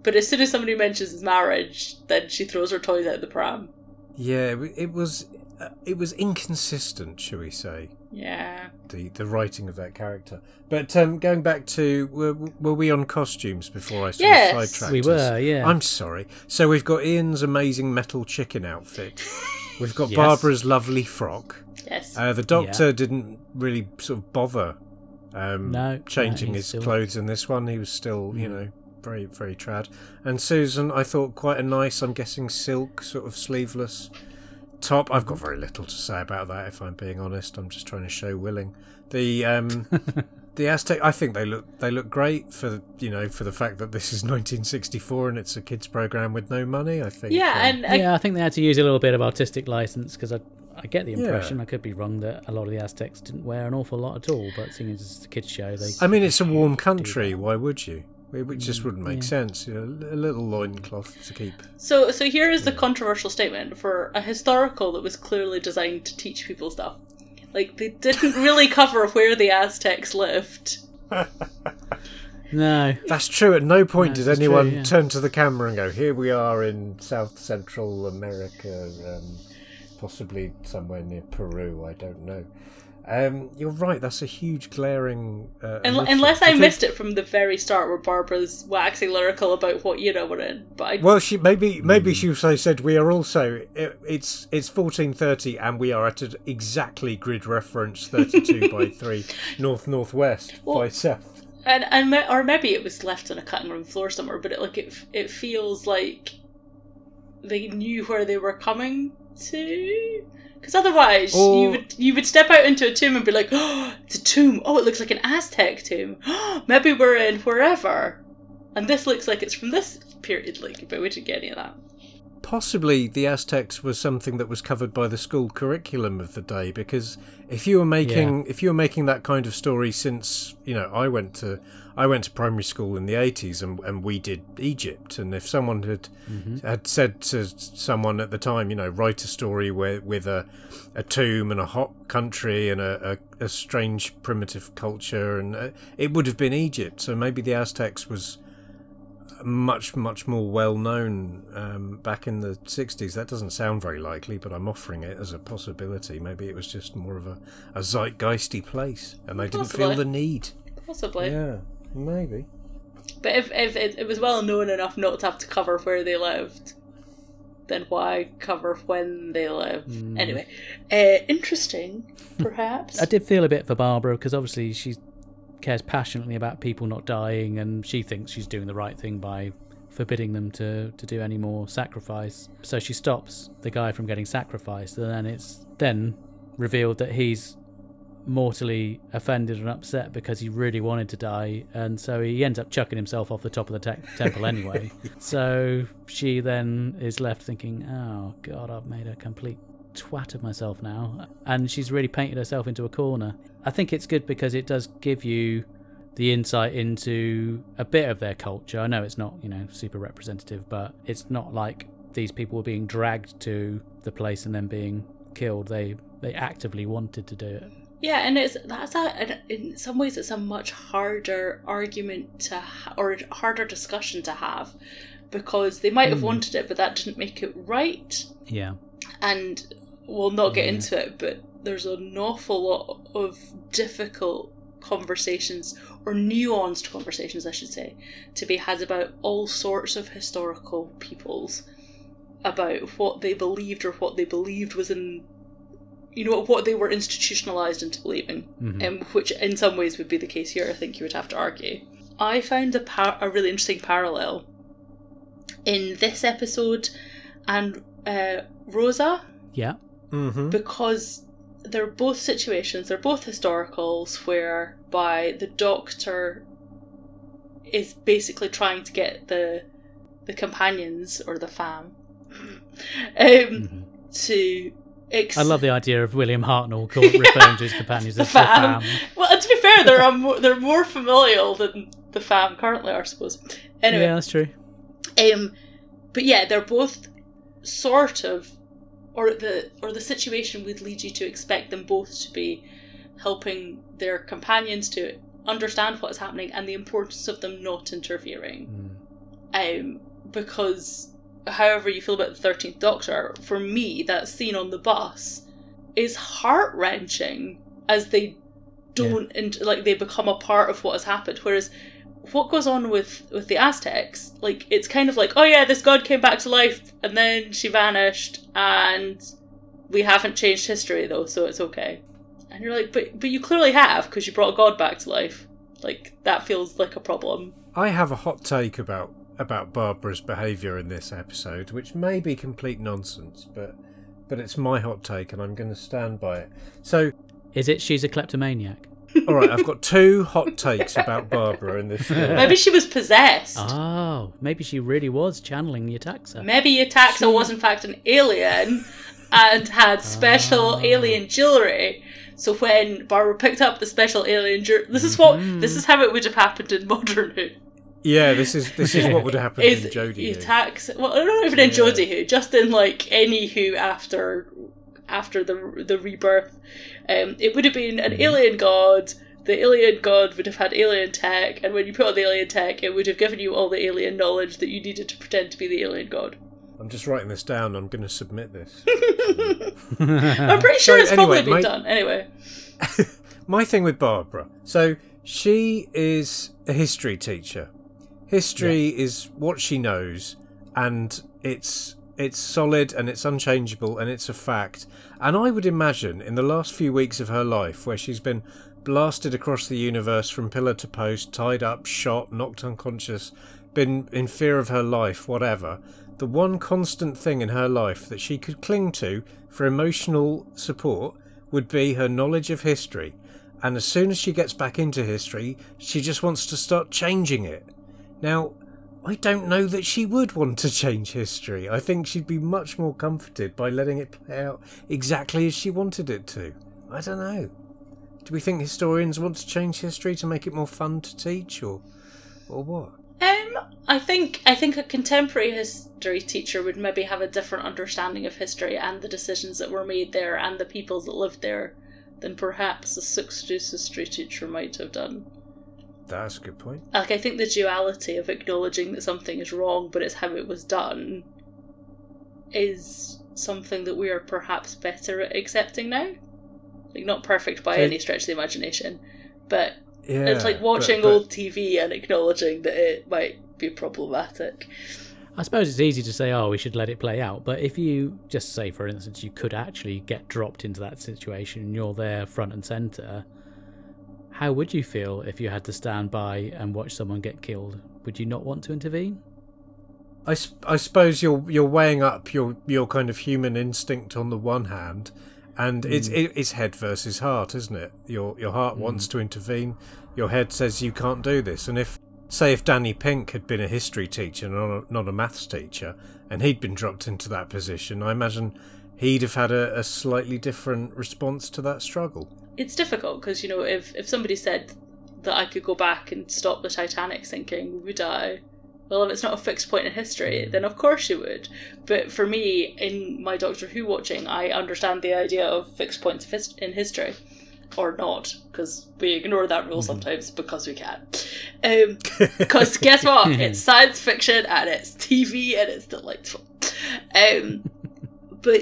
But as soon as somebody mentions his marriage, then she throws her toys out of the pram. yeah, it was uh, it was inconsistent, shall we say? Yeah. the the writing of that character. But um, going back to were, were we on costumes before I sort Yes. of sidetracked? We us? were, yeah. I'm sorry. So we've got Ian's amazing metal chicken outfit. We've got Yes. Barbara's lovely frock. Yes. Uh, the doctor Yeah. didn't really sort of bother um, No, changing no, his still- clothes in this one. He was still, you Mm. know, very very trad. And Susan, I thought quite a nice. I'm guessing silk sort of sleeveless top. I've got very little to say about that, if I'm being honest. I'm just trying to show willing. The um, the Aztec. I think they look they look great for you know for the fact that this is 1964 and it's a kids program with no money. I think. yeah, um, and I, yeah, I think they had to use a little bit of artistic license because I, I get the Yeah. impression, I could be wrong, that a lot of the Aztecs didn't wear an awful lot at all, but seeing as it's a kids' show, they. I mean, it's a warm country. Why would you? It would- just wouldn't make yeah. sense. You know, a little loincloth to keep. so so here is the controversial statement for a historical that was clearly designed to teach people stuff. Like they didn't really cover where the Aztecs lived. No. That's true. At no point No, did anyone true, yeah. turn to the camera and go, "Here we are in South Central America, um, possibly somewhere near Peru. I don't know." Um, you're right. That's a huge glaring. Uh, Un- unless Do I you think- missed it from the very start, where Barbara's waxing lyrical about what era we're in. But I, Well, she maybe maybe she also said we are also it, it's it's fourteen thirty and we are at an exactly grid reference thirty two by three north northwest Well- by south. and and ma- or maybe it was left on a cutting room floor somewhere. But it like it it feels like they knew where they were coming to. Because otherwise, you would you would step out into a tomb and be like, "Oh, it's a tomb! Oh, it looks like an Aztec tomb. Maybe we're in wherever." And this looks like it's from this period, like, but we didn't get any of that. Possibly the Aztecs was something that was covered by the school curriculum of the day because if you were making if you were making that kind of story since you know I went to I went to primary school in the 80s and, and we did Egypt and if someone had had said to someone at the time you know write a story where, with a a tomb and a hot country and a, a, a strange primitive culture and uh, it would have been Egypt. So maybe the Aztecs was much much more well known um, back in the 60s that doesn't sound very likely but i'm offering it as a possibility maybe it was just more of a, a zeitgeisty place and they didn't feel the need Possibly. yeah maybe But if, if it, it was well known enough not to have to cover where they lived, then why cover when they lived? Mm. Anyway, uh, interesting, perhaps. I did feel a bit for Barbara because obviously she cares passionately about people not dying, and she thinks she's doing the right thing by forbidding them to, to do any more sacrifice. So she stops the guy from getting sacrificed, and then it's then revealed that he's mortally offended and upset because he really wanted to die, and so he ends up chucking himself off the top of the te- temple anyway. so she then is left thinking, "Oh God, I've made a complete twat of myself now," and she's really painted herself into a corner. I think it's good because it does give you the insight into a bit of their culture. I know it's not, you know, super representative, but it's not like these people were being dragged to the place and then being killed. They they actively wanted to do it. Yeah, and it's that's a in some ways it's a much harder argument to ha- or harder discussion to have because they might have hmm. wanted it, but that didn't make it right. Yeah. And we'll not get Yeah. into it, but there's an awful lot of difficult conversations or nuanced conversations, I should say, to be had about all sorts of historical peoples about what they believed or what they believed was in you know what they were institutionalized into believing Mhm. um, which in some ways would be the case here i think you would have to argue i found a, par- a really interesting parallel in this episode and uh, rosa Yeah. Mm-hmm. because they're both situations they're both historicals whereby the doctor is basically trying to get the the companions or the fam um, Mhm. to ex- I love the idea of William Hartnell called, referring to his companions the as the fam. fam. Well, to be fair, they're more, they're more familial than the fam currently are, I suppose. Anyway, Yeah, that's true. um, but yeah, they're both sort of, or the or the situation would lead you to expect them both to be helping their companions to understand what is happening and the importance of them not interfering. Mm. Um, because however you feel about the Thirteenth Doctor, for me, that scene on the bus is heart wrenching as they don't int- like they become a part of what has happened. Whereas what goes on with with the Aztecs, like it's kind of like, oh yeah, this god came back to life and then she vanished, and we haven't changed history though, so it's okay. And you're like, but but you clearly have because you brought a god back to life. Like that feels like a problem. I have a hot take about about Barbara's behaviour in this episode, which may be complete nonsense, but but it's my hot take, and I'm going to stand by it. So, Is it she's a kleptomaniac? All right, I've got two hot takes about Barbara in this story. Maybe she was possessed. Oh, maybe she really was channeling Yetaxa. Maybe Yetaxa was in fact an alien and had special Ah. alien jewelry. So when Barbara picked up the special alien jewelry, this is what Mm-hmm. this is how it would have happened in Modern Who. Yeah, this is this is what would have happened in Jodie. Who. Yetaxa? Well, not even in Yeah. Jodie Who, just in like any Who after after the the rebirth. Um, it would have been Mm-hmm. an alien god. The alien god would have had alien tech, and when you put on the alien tech, it would have given you all the alien knowledge that you needed to pretend to be the alien god. I'm just writing this down. I'm going to submit this. I'm pretty sure So it's probably anyway, been my- done. Anyway, My thing with Barbara. So she is a history teacher. History is what she knows, and it's it's solid and it's unchangeable and it's a fact. And I would imagine in the last few weeks of her life, where she's been blasted across the universe from pillar to post, tied up, shot, knocked unconscious, been in fear of her life, whatever, the one constant thing in her life that she could cling to for emotional support would be her knowledge of history. And as soon as she gets back into history, she just wants to start changing it. Now, I don't know that she would want to change history. I think she'd be much more comforted by letting it play out exactly as she wanted it to. I don't know. Do we think historians want to change history to make it more fun to teach, or, or what? um, I think I think a contemporary history teacher would maybe have a different understanding of history and the decisions that were made there and the people that lived there than perhaps a sixth history teacher might have done. That's a good point. Like I think the duality of acknowledging that something is wrong, but it's how it was done, is something that we are perhaps better at accepting now. Like not perfect by So- any stretch of the imagination, but Yeah, it's like but- watching but- old TV and acknowledging that it might be problematic. I suppose it's easy to say, oh, we should let it play out. But if you just say, for instance, you could actually get dropped into that situation and you're there front and centre, how would you feel if you had to stand by and watch someone get killed? Would you not want to intervene? I, sp- I suppose you're you're weighing up your your kind of human instinct on the one hand, and it's hmm. it, it's head versus heart, isn't it? Your your heart hmm. wants to intervene, your head says you can't do this, and if say if Danny Pink had been a history teacher, not a, not a maths teacher, and he'd been dropped into that position, I imagine he'd have had a, a slightly different response to that struggle. It's difficult because you know if if somebody said that I could go back and stop the Titanic sinking, would I? Well, if it's not a fixed point in history, then of course you would. But for me, in my Doctor Who watching, I understand the idea of fixed points in history. or not, because we ignore that rule sometimes because we can. Because guess what? It's science fiction and it's TV and it's delightful. Um, but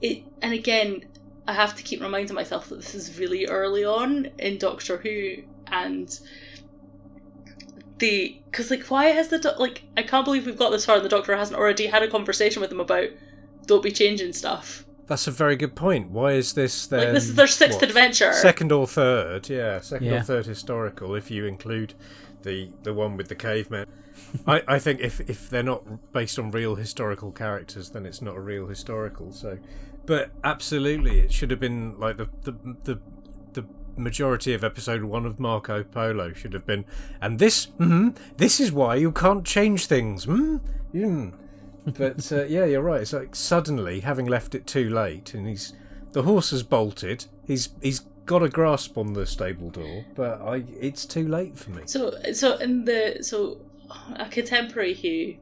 it, and again, I have to keep reminding myself that this is really early on in Doctor Who, and the because like why has the doc- like I can't believe we've got this far and the Doctor hasn't already had a conversation with them about don't be changing stuff. That's a very good point. Why is this then? Like this is their sixth what, adventure. Second or third, yeah, second Yeah. or third historical. If you include the the one with the cavemen, I, I think if if they're not based on real historical characters, then it's not a real historical. So, but absolutely, it should have been like the the the, the majority of episode one of Marco Polo should have been, and this mm, this is why you can't change things. Mm, mm. But uh, yeah, you're right. It's like suddenly having left it too late, and he's the horse has bolted. He's he's got a grasp on the stable door, but I it's too late for me. So so in the so a contemporary Who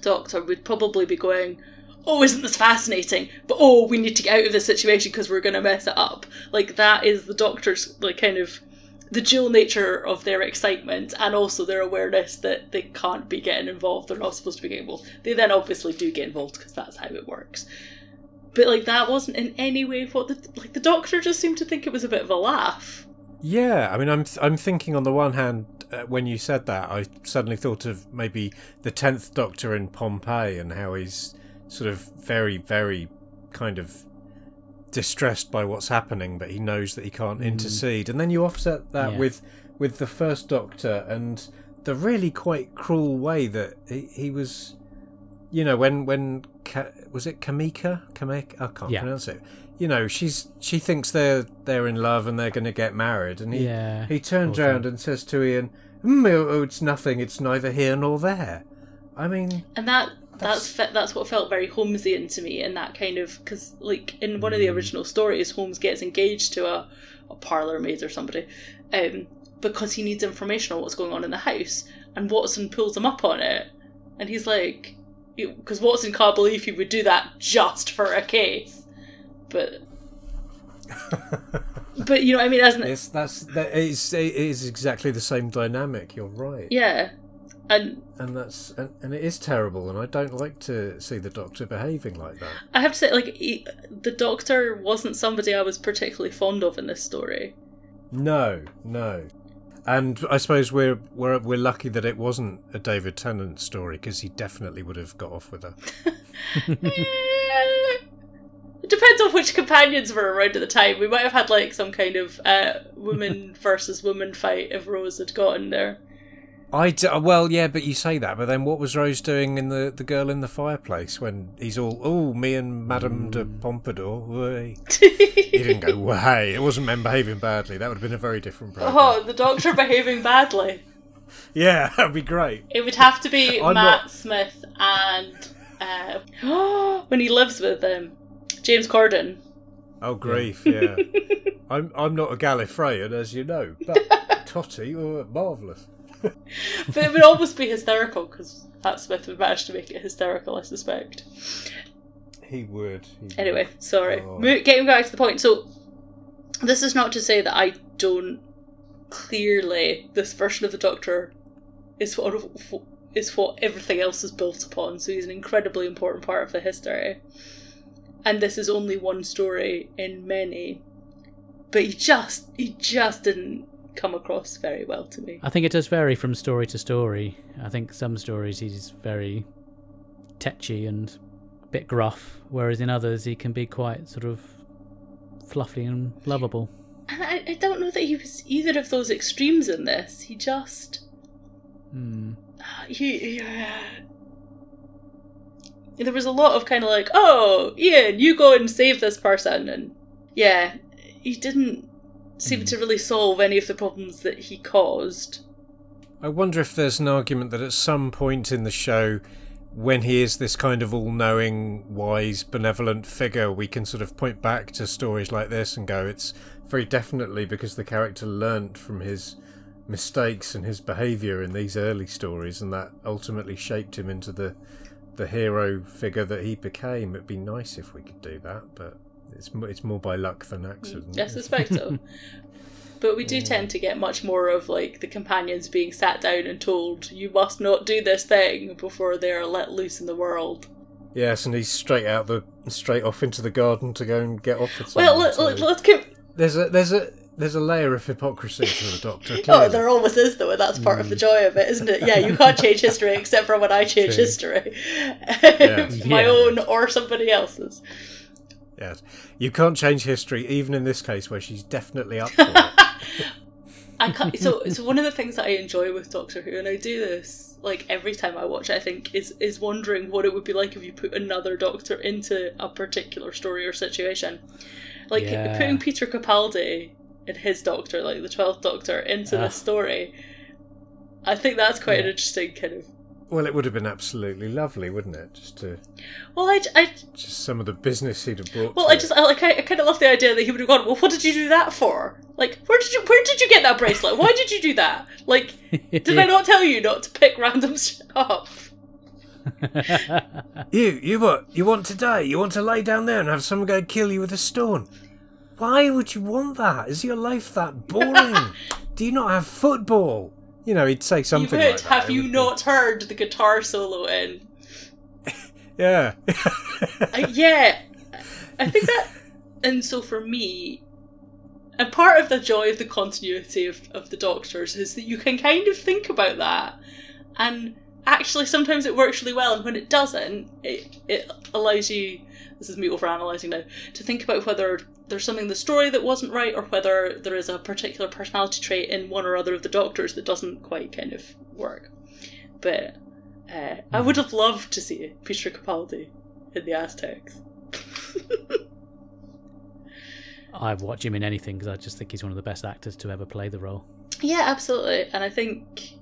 Doctor would probably be going, "Oh, isn't this fascinating?" But oh, we need to get out of this situation because we're going to mess it up. Like that is the Doctor's like kind of the dual nature of their excitement and also their awareness that they can't be getting involved. They're not supposed to be getting involved. They then obviously do get involved because that's how it works. But like that wasn't in any way what the like the Doctor just seemed to think it was a bit of a laugh. Yeah, I mean, I'm I'm thinking on the one hand, uh, when you said that, I suddenly thought of maybe the tenth Doctor in Pompeii and how he's sort of very, very kind of distressed by what's happening, but he knows that he can't intercede. And then you offset that Yeah. with with the first Doctor and the really quite cruel way that he, he was. You know, when when Ka- was it Cameca? Cameca? I can't Yeah. pronounce it. You know, she's she thinks they're they're in love and they're going to get married, and he Yeah, he turns around and says to Ian, mm, "Oh, it's nothing. It's neither here nor there." I mean, and that that's fe- that's what felt very Holmesian to me in that kind of because like in one of the original stories, Holmes gets engaged to a, a parlor maid or somebody, um, because he needs information on what's going on in the house, and Watson pulls him up on it, and he's like, because Watson can't believe he would do that just for a case, but. but you know what I mean, isn't it? it's that's that is it is exactly the same dynamic. You're right, Yeah, and and that's and, and it is terrible, and I don't like to see the Doctor behaving like that. I have to say, like, he, the Doctor wasn't somebody I was particularly fond of in this story. No, no. And I suppose we're we're we're lucky that it wasn't a David Tennant story because he definitely would have got off with her. Eh, It depends on which companions were around at the time. We might have had like some kind of uh, woman versus woman fight if Rose had gotten there. I d- well, yeah, but you say that, but then what was Rose doing in the the girl in the fireplace when he's all, oh, me and Madame de Pompadour, way. he didn't go way. It wasn't men behaving badly. That would have been a very different program. oh, the Doctor behaving badly. Yeah, that'd be great. It would have to be Matt not- Smith and uh, when he lives with um, James Corden. Oh grief, yeah. I'm I'm not a Gallifreyan, as you know, but Totty, oh, marvelous. But it would almost be hysterical because Matt Smith would manage to make it hysterical, I suspect. He would. he would. Anyway, sorry. Oh. Getting back to the point. So, this is not to say that I don't clearly this version of the Doctor is what is what everything else is built upon. So he's an incredibly important part of the history, and this is only one story in many. But he just he just didn't come across very well to me. I think it does vary from story to story. I think some stories he's very tetchy and a bit gruff, whereas in others he can be quite sort of fluffy and lovable. And I, I don't know that he was either of those extremes in this. He just Hmm. he, yeah. There was a lot of kind of like, oh, Ian, you go and save this person, and yeah, he didn't seem hmm. to really solve any of the problems that he caused. I wonder if there's an argument that at some point in the show, when he is this kind of all knowing, wise, benevolent figure, we can sort of point back to stories like this and go, it's very definitely because the character learnt from his mistakes and his behaviour in these early stories, and that ultimately shaped him into the the hero figure that he became. It'd be nice if we could do that, but It's it's more by luck than accident. Mm, I suspect so. But we do tend to get much more of like the companions being sat down and told you must not do this thing before they are let loose in the world. Yes, and he's straight out the straight off into the garden to go and get off with Well, let, let, let's keep. There's a there's a there's a layer of hypocrisy to the Doctor. Oh, there always is though, and that's part of the mm. joy of it, isn't it? Yeah, you can't change history except for when I change True. history, Yes. my Yeah. own or somebody else's. Yes, you can't change history, even in this case where she's definitely up for it. I can't, so so one of the things that I enjoy with Doctor Who, and I do this like every time I watch, it, I think is is wondering what it would be like if you put another Doctor into a particular story or situation, like Yeah. putting Peter Capaldi and his Doctor, like the Twelfth Doctor, into this story. I think that's quite an interesting kind of. Well, it would have been absolutely lovely, wouldn't it? Just to Well, I, I just some of the business he'd have brought. well, to I just I like I, I kind of love the idea that he would have gone. Well, what did you do that for? Like, where did you where did you get that bracelet? Why did you do that? Like, did I not tell you not to pick random shit up? You, you what? You want to die? You want to lay down there and have someone go kill you with a stone? Why would you want that? Is your life that boring? Do you not have football? You know, he'd say You something would. like that. Have you be- not heard the guitar solo in? Yeah. Uh, yeah, I think that. And so for me, and part of the joy of the continuity of, of the Doctors is that you can kind of think about that, and actually sometimes it works really well, and when it doesn't, it it allows you. This is me overanalyzing now to think about whether there's something in the story that wasn't right, or whether there is a particular personality trait in one or other of the Doctors that doesn't quite kind of work. But uh, I would have loved to see Peter Capaldi in the Aztecs. I'd watch him in anything because I just think he's one of the best actors to ever play the role. Yeah, absolutely. And I think,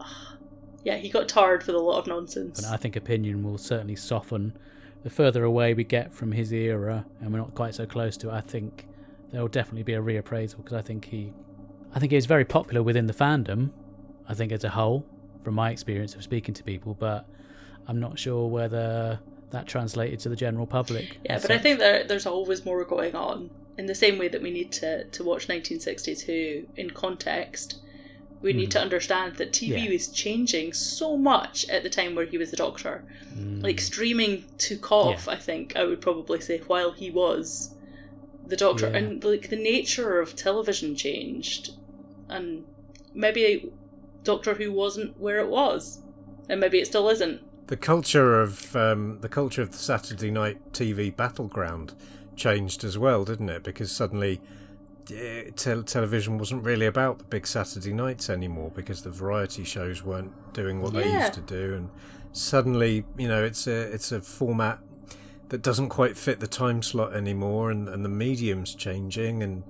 yeah, he got tarred with a lot of nonsense. And I think opinion will certainly soften the further away we get from his era, and we're not quite so close to it. I think there will definitely be a reappraisal because I think he, I think he was very popular within the fandom. I think as a whole, from my experience of speaking to people, but I'm not sure whether that translated to the general public. yeah, but I think there, there's always more going on. In the same way that we need to, to watch 1962 in context, we need to understand that TV. Yeah. was changing so much at the time where he was the Doctor. Mm. Like, streaming took off, I think, I would probably say, while he was the Doctor. Yeah. And, like, the nature of television changed. And maybe Doctor Who wasn't where it was. And maybe it still isn't. the culture of um, the culture of the Saturday night TV battleground changed as well, didn't it? Because suddenly tel- television wasn't really about the big Saturday nights anymore because the variety shows weren't doing what they used to do, and suddenly you know it's a it's a format that doesn't quite fit the time slot anymore, and, and the medium's changing, and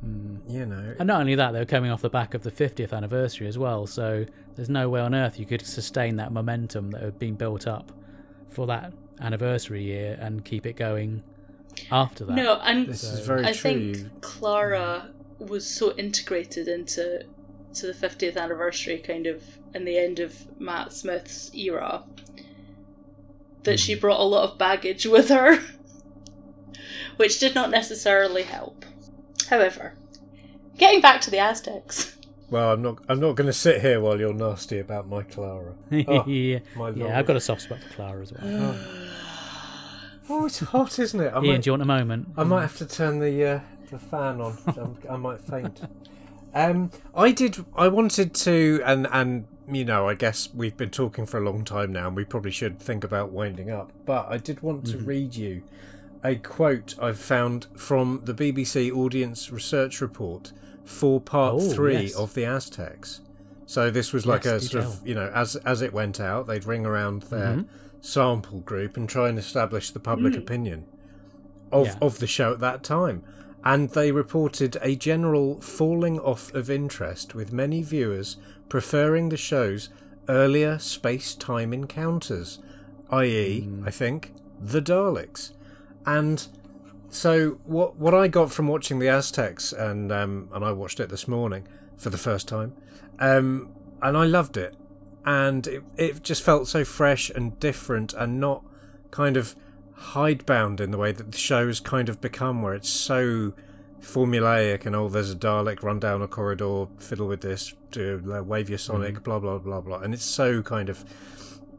hmm. you know. And not only that, they were coming off the back of the 50th anniversary as well, so there's no way on earth you could sustain that momentum that had been built up for that anniversary year and keep it going after that. No, and this is very I true. think Clara was so integrated into to the 50th anniversary kind of in the end of Matt Smith's era that hmm. she brought a lot of baggage with her which did not necessarily help. However, getting back to the Aztecs. Well, I'm not. I'm not going to sit here while you're nasty about my Clara. Oh, yeah, my yeah. I've got a soft spot for Clara as well. Oh. Oh, it's hot, isn't it? I Ian, might, do you want a moment? I might have to turn the uh, the fan on. I'm, I might faint. Um, I did. I wanted to, and and you know, I guess we've been talking for a long time now, and we probably should think about winding up. But I did want to read you a quote I've found from the BBC Audience Research Report for Part Oh, Three yes. of the Aztecs. So this was like Yes, a sort of you know, as as it went out, they'd ring around their Mm-hmm. Sample group and try and establish the public opinion of Yeah. of the show at that time. And they reported a general falling off of interest, with many viewers preferring the show's earlier space time encounters, i.e., Hmm. I think, the Daleks. And so what what I got from watching the Aztecs and um, and I watched it this morning for the first time, um, and I loved it, and it it just felt so fresh and different and not kind of hidebound in the way that the show has kind of become, where it's so formulaic and oh, there's a Dalek, run down a corridor, fiddle with this, do wave your sonic, mm-hmm. blah blah blah blah, and it's so kind of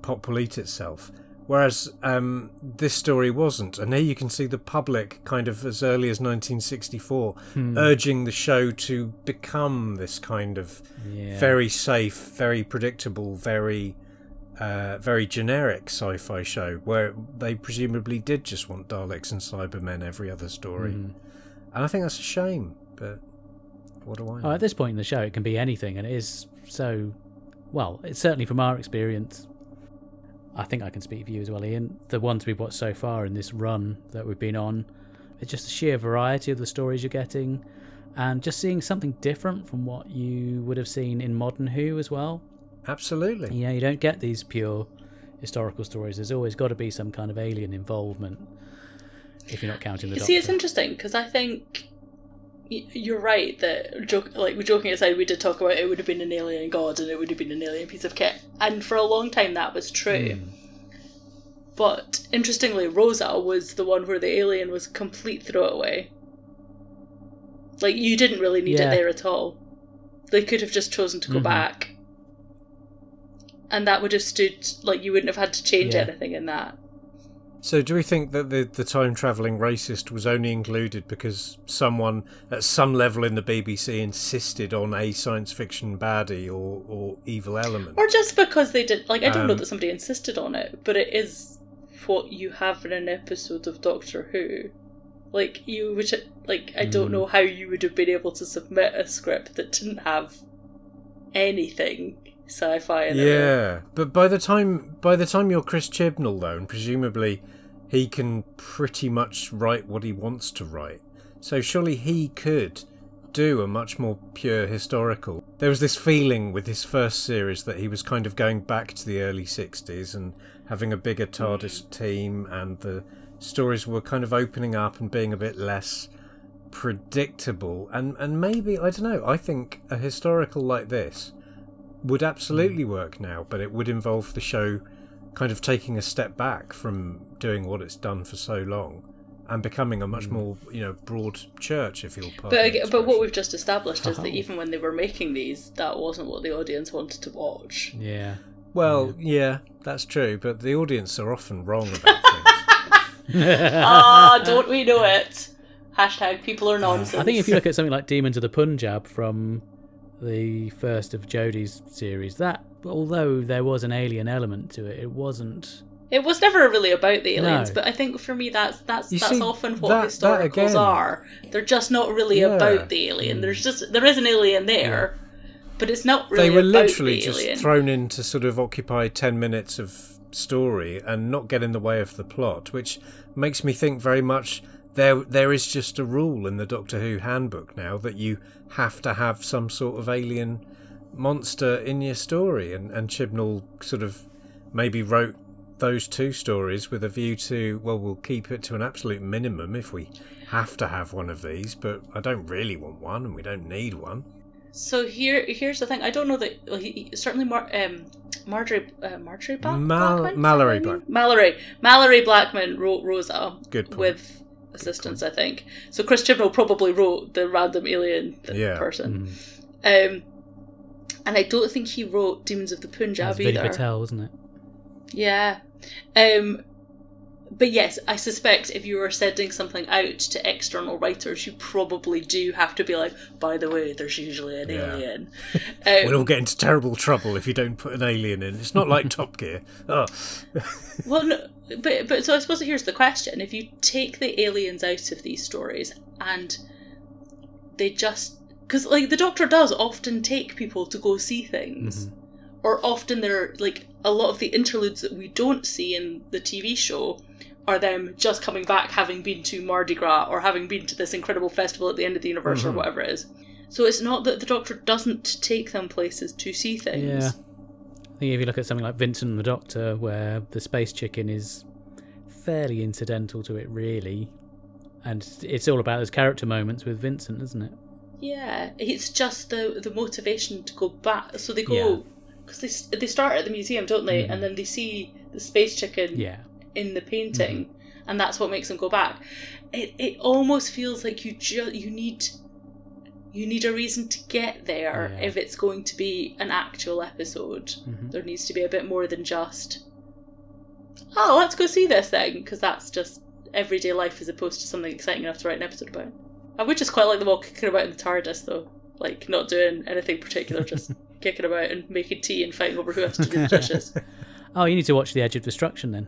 pop polite itself. Whereas um, this story wasn't, and here you can see the public kind of as early as 1964 urging the show to become this kind of Yeah. very safe, very predictable, very uh, very generic sci-fi show where they presumably did just want Daleks and Cybermen every other story, Mm. and I think that's a shame. But what do I know? Oh, at this point in the show, it can be anything, and it is so. Well, it's certainly from our experience. I think I can speak for you as well, Ian. The ones we've watched so far in this run that we've been on, it's just the sheer variety of the stories you're getting, and just seeing something different from what you would have seen in modern Who as well. Absolutely. Yeah, you don't get these pure historical stories. There's always got to be some kind of alien involvement. If you're not counting the You Doctor. see, it's interesting because I think y- you're right that joke, like joking aside, we did talk about it would have been an alien god and it would have been an alien piece of kit, and for a long time that was true. Hmm. But interestingly, Rosa was the one where the alien was a complete throwaway. Like you didn't really need Yeah. it there at all. They could have just chosen to go Mhm. back, and that would have stood like you wouldn't have had to change Yeah. anything in that. So, do we think that the, the time travelling racist was only included because someone at some level in the BBC insisted on a science fiction baddie or, or evil element? Or just because they did like I don't know Um, that somebody insisted on it, but it is what you have in an episode of Doctor Who. Like you would like I don't Mm. know how you would have been able to submit a script that didn't have anything sci-fi in it. yeah, but by the time by the time you're Chris Chibnall though, and presumably he can pretty much write what he wants to write, so surely he could do a much more pure historical. There was this feeling with his first series that he was kind of going back to the early '60s and having a bigger TARDIS mm. team, and the stories were kind of opening up and being a bit less predictable. And and maybe I don't know I think a historical like this would absolutely mm. work now but it would involve the show kind of taking a step back from doing what it's done for so long and becoming a much mm. more you know broad church if you'll pardon But the aga- but what we've just established is that uh-huh. even when they were making these, that wasn't what the audience wanted to watch. Yeah. well yeah that's true but the audience are often wrong about things ah, don't we know it? Hashtag people are nonsense. I think if you look at something like Demons of the Punjab from the first of Jodie's series, that although there was an alien element to it, it wasn't. It was never really about the aliens, No. but I think for me that's that's You that's see, often what that- that historicals again- are. They're just not really Yeah. about the alien. There's just there is an alien there, but it's not really they were about literally the just alien. thrown in to sort of occupy 10 minutes of story and not get in the way of the plot which makes me think very much there there is just a rule in the Doctor Who handbook now that you have to have some sort of alien monster in your story and and Chibnall sort of maybe wrote those two stories with a view to well we'll keep it to an absolute minimum if we have to have one of these but I don't really want one and we don't need one So here here's the thing. I don't know that well, he, he- certainly Mar- um, Marjorie uh, Marjorie Black- Mal- Blackman Malorie Is that her name? Black- Malorie Malorie Blackman wrote Rosa Good point. with assistance, I think. So Chris Chibnall probably wrote the random alien th- Yeah. person. Um, and I don't think he wrote Demons of the Punjab That's Vinay either. Patel, wasn't it? Yeah. Um, but yes, I suspect if you were sending something out to external writers, you probably do have to be like, by the way, there's usually an Yeah. alien. We'll all Um, get into terrible trouble if you don't put an alien in. It's not like Top Gear. Oh, well, no, but but so I suppose here's the question: If you take the aliens out of these stories and they just because like the Doctor does often take people to go see things, mm-hmm. or often they're like a lot of the interludes that we don't see in the TV show are them just coming back having been to Mardi Gras or having been to this incredible festival at the end of the universe or mm-hmm. whatever it is. So it's not that the Doctor doesn't take them places to see things. Yeah. I think if you look at something like Vincent and the Doctor, where the space chicken is fairly incidental to it, really, and it's all about those character moments with Vincent, isn't it? Yeah, it's just the the motivation to go back. So they go because they they start at the museum, don't they? And then they see the space chicken Yeah. in the painting, and that's what makes them go back. It it almost feels like you just you need you need a reason to get there Yeah. if it's going to be an actual episode. Mhm. There needs to be a bit more than just oh let's go see this thing because that's just everyday life as opposed to something exciting enough to write an episode about. I would just quite like them all kicking about in the TARDIS though, like not doing anything particular, just kicking about and making tea and fighting over who has to do the dishes. Oh, you need to watch The Edge of Destruction then.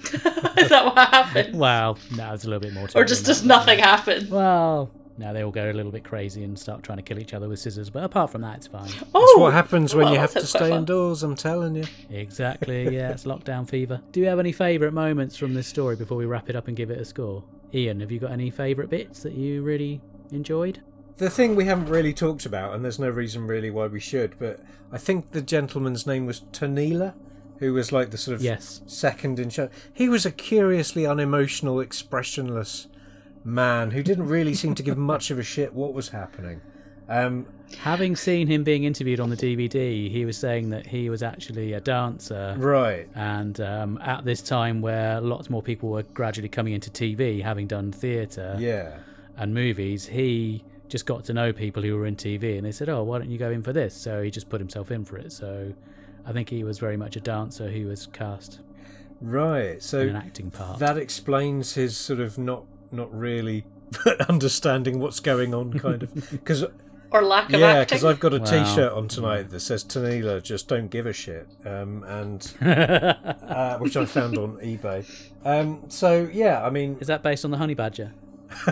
Is that what happened? Well, no, it's a little bit more. to it. Or just does that. nothing happen? Well, now they all go a little bit crazy and start trying to kill each other with scissors. But apart from that, it's fine. Oh, That's what happens when well, you have to stay indoors. I'm telling you. Exactly. Yeah, it's lockdown fever. Do you have any favourite moments from this story before we wrap it up and give it a score? Ian, have you got any favourite bits that you really enjoyed? The thing we haven't really talked about, and there's no reason really why we should, but I think the gentleman's name was Tonila, who was like the sort of Yes. second in charge. He was a curiously unemotional, expressionless man who didn't really seem to give much of a shit what was happening. Um, Having seen him being interviewed on the DVD, he was saying that he was actually a dancer. right. And um, at this time, where lots more people were gradually coming into TV, having done theatre Yeah. and movies, he just got to know people who were in TV, and they said, "Oh, why don't you go in for this?" So he just put himself in for it. So I think he was very much a dancer who was cast Right. in an So acting part. that explains his sort of not not really understanding what's going on, kind of. Because Or lack of yeah, acting? because I've got a Wow. shirt on tonight that says Tonila just don't give a shit, um, and uh, which I found on eBay. Um, so yeah, I mean, Is that based on the Honey Badger?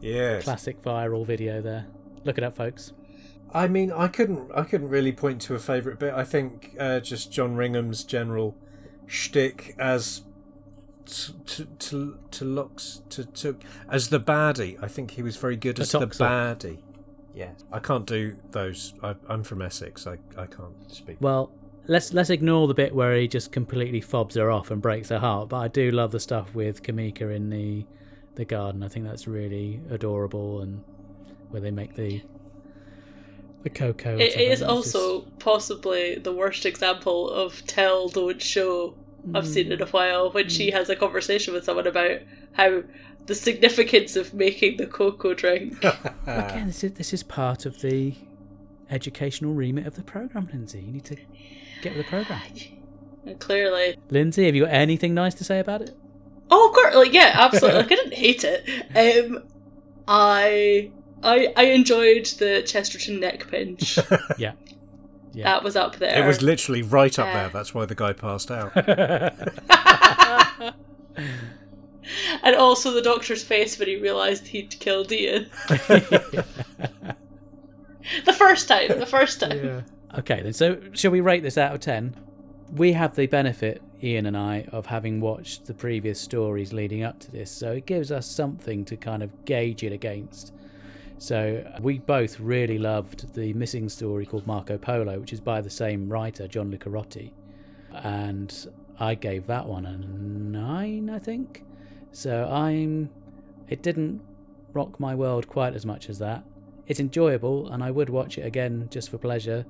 yes. Classic viral video there. Look it up, folks. I mean, I couldn't, I couldn't really point to a favourite bit. I think uh, just John Ringham's general shtick as to to to to looks to to as the baddie. I think he was very good as the Tlotoxl. baddie. Yeah, I can't do those. I, I'm from Essex. I, I can't speak. Well, let's let's ignore the bit where he just completely fobs her off and breaks her heart. But I do love the stuff with Cameca in the the garden. I think that's really adorable, and where they make the the cocoa. and It stuff like is that. It's also possibly the worst example of tell, don't show I've seen in a while when she has a conversation with someone about how the significance of making the cocoa drink. again, this is this is part of the educational remit of the program, Lindsay. You need to get with the program. clearly. Lindsay, have you got anything nice to say about it? Oh, of course, like yeah, absolutely. like I didn't hate it. Um, I I I enjoyed the Chesterton neck pinch. Yeah. Yeah. That was up there. It was literally right up Uh, there. That's why the guy passed out. and also the doctor's face when he realised he'd killed Ian. the first time. The first time. Okay, then. So, shall we rate this out of 10? We have the benefit, Ian and I, of having watched the previous stories leading up to this, so it gives us something to kind of gauge it against. So, uh, we both really loved the missing story called Marco Polo, which is by the same writer, John Lucarotti. And I gave that one a 9, I think. So, I'm. It didn't rock my world quite as much as that. It's enjoyable, and I would watch it again just for pleasure,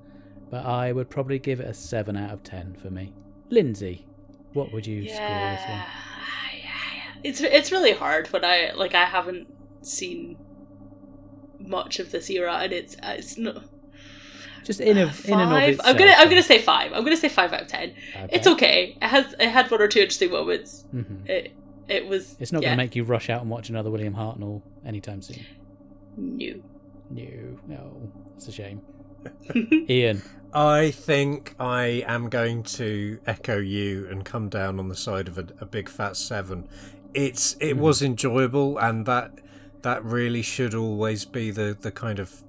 but I would probably give it a 7 out of 10 for me. Lindsay, what would you score this one? It's it's really hard when I like I haven't seen much of this era, and it's uh, it's not Just in, of, in and of itself. I'm gonna I'm gonna say five. I'm gonna say five out of ten. Okay. It's okay. It has it had one or two interesting moments. Mhm. It it was. It's not yeah, going to make you rush out and watch another William Hartnell anytime soon. new. No, no, it's a shame. Ian, I think I am going to echo you and come down on the side of a, a big fat seven. It's it Hmm. was enjoyable, and that that really should always be the the kind of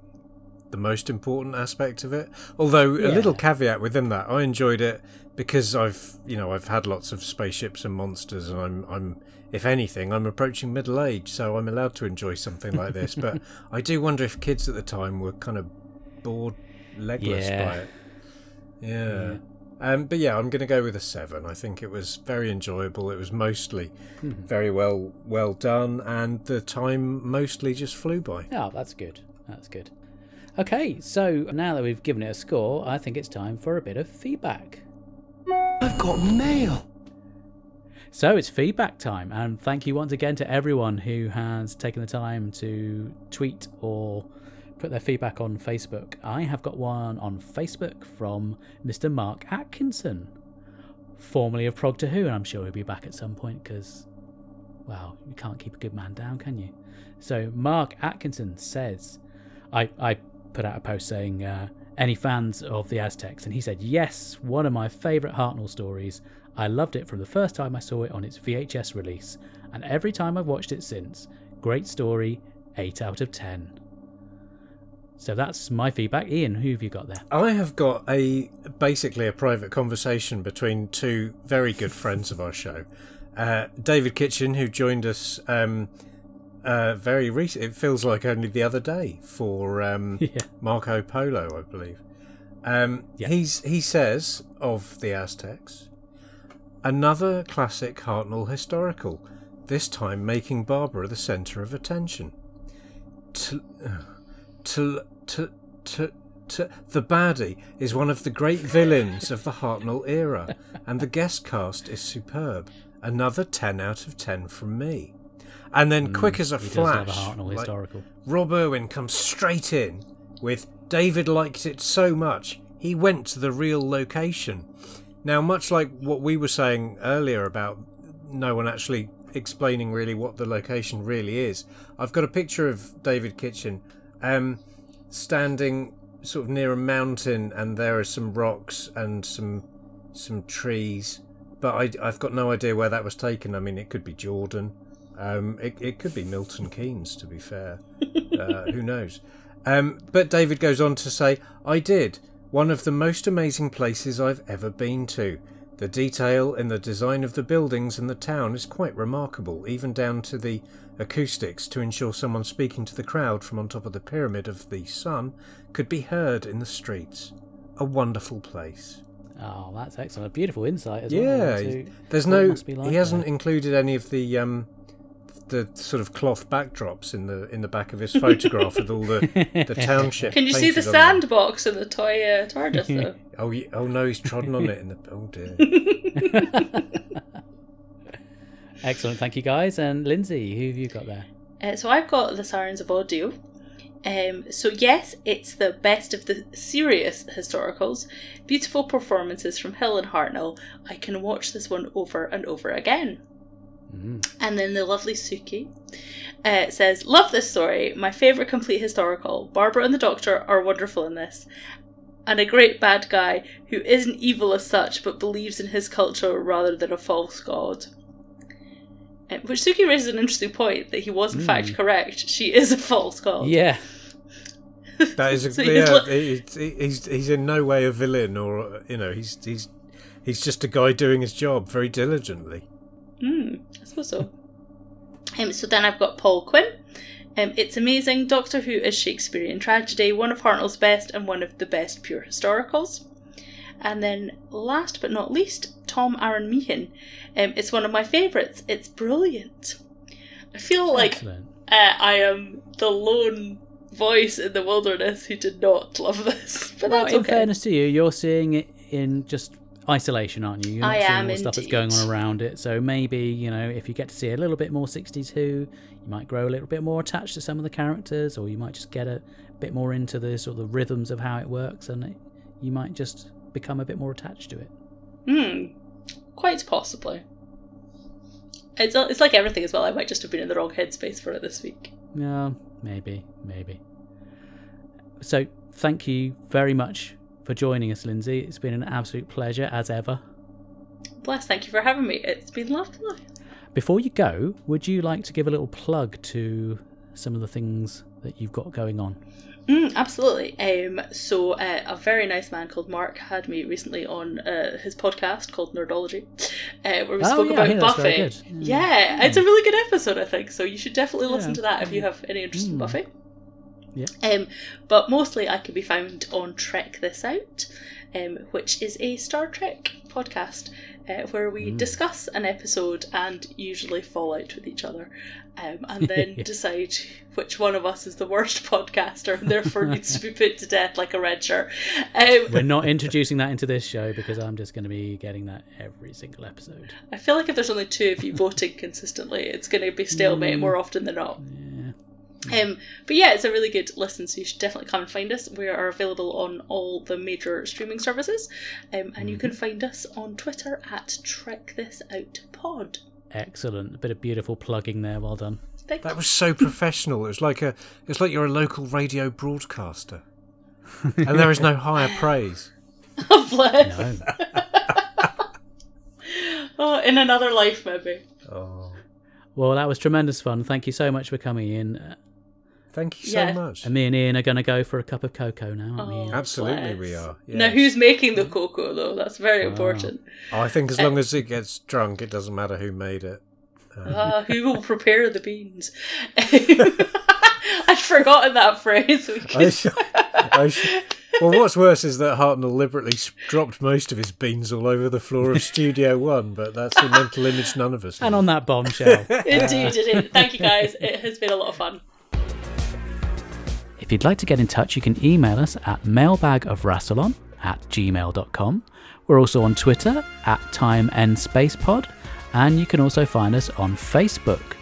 the most important aspect of it. Although a little caveat within that, I enjoyed it because I've you know I've had lots of spaceships and monsters, and I'm I'm if anything I'm approaching middle age, so I'm allowed to enjoy something like this. But I do wonder if kids at the time were kind of bored legless Yeah. by it. Yeah. Um, but yeah, I'm going to go with a seven. I think it was very enjoyable. It was mostly very well well done, and the time mostly just flew by. oh, that's good. That's good. Okay, so now that we've given it a score, I think it's time for a bit of feedback. I've got mail. So it's feedback time, and thank you once again to everyone who has taken the time to tweet or put their feedback on Facebook. I have got one on Facebook from Mr. Mark Atkinson, formerly of Prog to Who, and I'm sure he'll be back at some point because, well, you can't keep a good man down, can you? So Mark Atkinson says, I, I put out a post saying, uh, any fans of the Aztecs? And he said, yes, one of my favourite Hartnell stories. I loved it from the first time I saw it on its VHS release, and every time I've watched it since. Great story, 8 out of 10. So that's my feedback. Ian, who have you got there? I have got a basically a private conversation between two very good friends of our show. Uh, David Kitchen, who joined us um, uh, very recent. It feels like only the other day for um, Yeah. Marco Polo, I believe. Um, Yeah. He's he says of the Aztecs, another classic Hartnell historical. This time making Barbara the centre of attention. To, to, to, to, to, the baddie is one of the great villains of the Hartnell era, and the guest cast is superb. Another ten out of ten from me. And then, hmm, quick as a He does love flash, a Hartnell like- historical. Rob Irwin comes straight in with David liked it so much he went to the real location. Now, much like what we were saying earlier about no one actually explaining really what the location really is, I've got a picture of David Kitchen um, standing sort of near a mountain, and there are some rocks and some some trees. But I, I've got no idea where that was taken. I mean, it could be Jordan. Um, it, it could be Milton Keynes, to be fair. Uh, who knows? Um, but David goes on to say, I did. One of the most amazing places I've ever been to. The detail in the design of the buildings and the town is quite remarkable, even down to the acoustics to ensure someone speaking to the crowd from on top of the pyramid of the sun could be heard in the streets. A wonderful place. Oh, that's excellent. A beautiful insight as Yeah, well. into there's no. Like he hasn't there. included any of the um, the sort of cloth backdrops in the in the back of his photograph with all the the township. Can you see the painted on them. sandbox in the toy uh, TARDIS though? Oh, oh no, he's trodden on it in the. Oh dear. Excellent. Thank you, guys. And Lindsay, who have you got there? Uh, so I've got the Sirens of Audio. Um, so yes, it's the best of the serious historicals. Beautiful performances from Hill and Hartnell. I can watch this one over and over again. Mm. And then the lovely Suki uh, says, Love this story. My favourite complete historical. Barbara and the Doctor are wonderful in this. And a great bad guy who isn't evil as such but believes in his culture rather than a false god. Which Suki raises an interesting point that he was in fact correct. She is a false god. Yeah. That is a, So he's yeah. li- he's, he's he's in no way a villain, or you know, he's he's he's just a guy doing his job very diligently. Hmm, I suppose so. Um, so then I've got Paul Quinn. Um, it's amazing. Doctor Who is Shakespearean tragedy, one of Hartnell's best and one of the best pure historicals. And then last but not least, Tom Aaron Meehan. Um, it's one of my favourites. It's brilliant. I feel like uh, I am the lone voice in the wilderness who did not love this, but Well, that's in okay. fairness to you, you're seeing it in just isolation, aren't you? You're not I seeing am all the stuff that's going on around it. So maybe, you know, if you get to see a little bit more 60s Who, you might grow a little bit more attached to some of the characters, or you might just get a bit more into the sort of the rhythms of how it works, and it, you might just become a bit more attached to it. Hmm, quite possibly. It's, it's like everything as well. I might just have been in the wrong headspace for it this week. Yeah, maybe, maybe. So, thank you very much for joining us, Lindsay. It's been an absolute pleasure as ever. Bless, thank you for having me. It's been lovely. Before you go, would you like to give a little plug to some of the things that you've got going on? Mm, absolutely. Um, so uh, a very nice man called Mark had me recently on uh, his podcast called Nerdology, uh, where we Oh, spoke yeah, about Buffy. good. Yeah, it's a really good episode. I think so. You should definitely listen Yeah. to that if you have any interest in Mm. Buffy. Yeah. Um, but mostly I can be found on Trek This Out, um, which is a Star Trek podcast uh, where we discuss an episode and usually fall out with each other, um, and then decide which one of us is the worst podcaster and therefore needs to be put to death like a red shirt. Um, We're not introducing that into this show because I'm just going to be getting that every single episode. I feel like if there's only two of you voting consistently, it's going to be stalemate more often than not. Yeah. Um, but yeah, it's a really good listen, so you should definitely come and find us. We are available on all the major streaming services, um, and you can find us on Twitter at Trek This Out Pod. Excellent. A bit of beautiful plugging there. Well done. Thank That was so professional. It was like a. It's like you're a local radio broadcaster, and there is no higher praise. you. Bless. No. Oh, in another life, maybe. Oh, Well, that was tremendous fun. Thank you so much for coming in. Uh, thank you so Yeah. much. And me and Ian are going to go for a cup of cocoa now, aren't we? Oh. Ian? Absolutely, bless. we are. Now, who's making the cocoa, though? That's very Wow. important. Oh, I think as long as it gets drunk, it doesn't matter who made it. Ah, who will prepare the beans? I'd forgotten that phrase. We I could- sh- I sh- well, what's worse is that Hartnell deliberately dropped most of his beans all over the floor of Studio One, but that's the mental image none of us. And need. on that bombshell. Indeed, it is. Thank you, guys. It has been a lot of fun. If you'd like to get in touch, you can email us at mailbagofrassilon at gmail.com. We're also on Twitter at Time and Space Pod, and you can also find us on Facebook.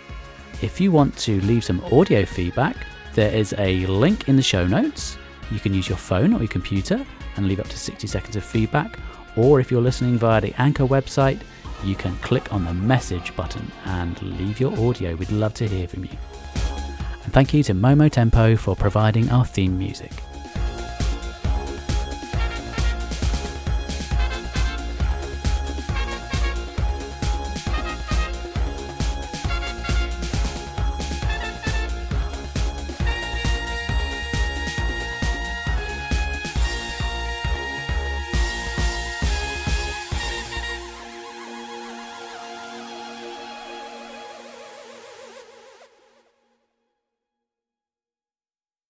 If you want to leave some audio feedback, there is a link in the show notes. You can use your phone or your computer and leave up to 60 seconds of feedback, or if you're listening via the Anchor website, you can click on the message button and leave your audio. We'd love to hear from you. And thank you to Momo Tempo for providing our theme music.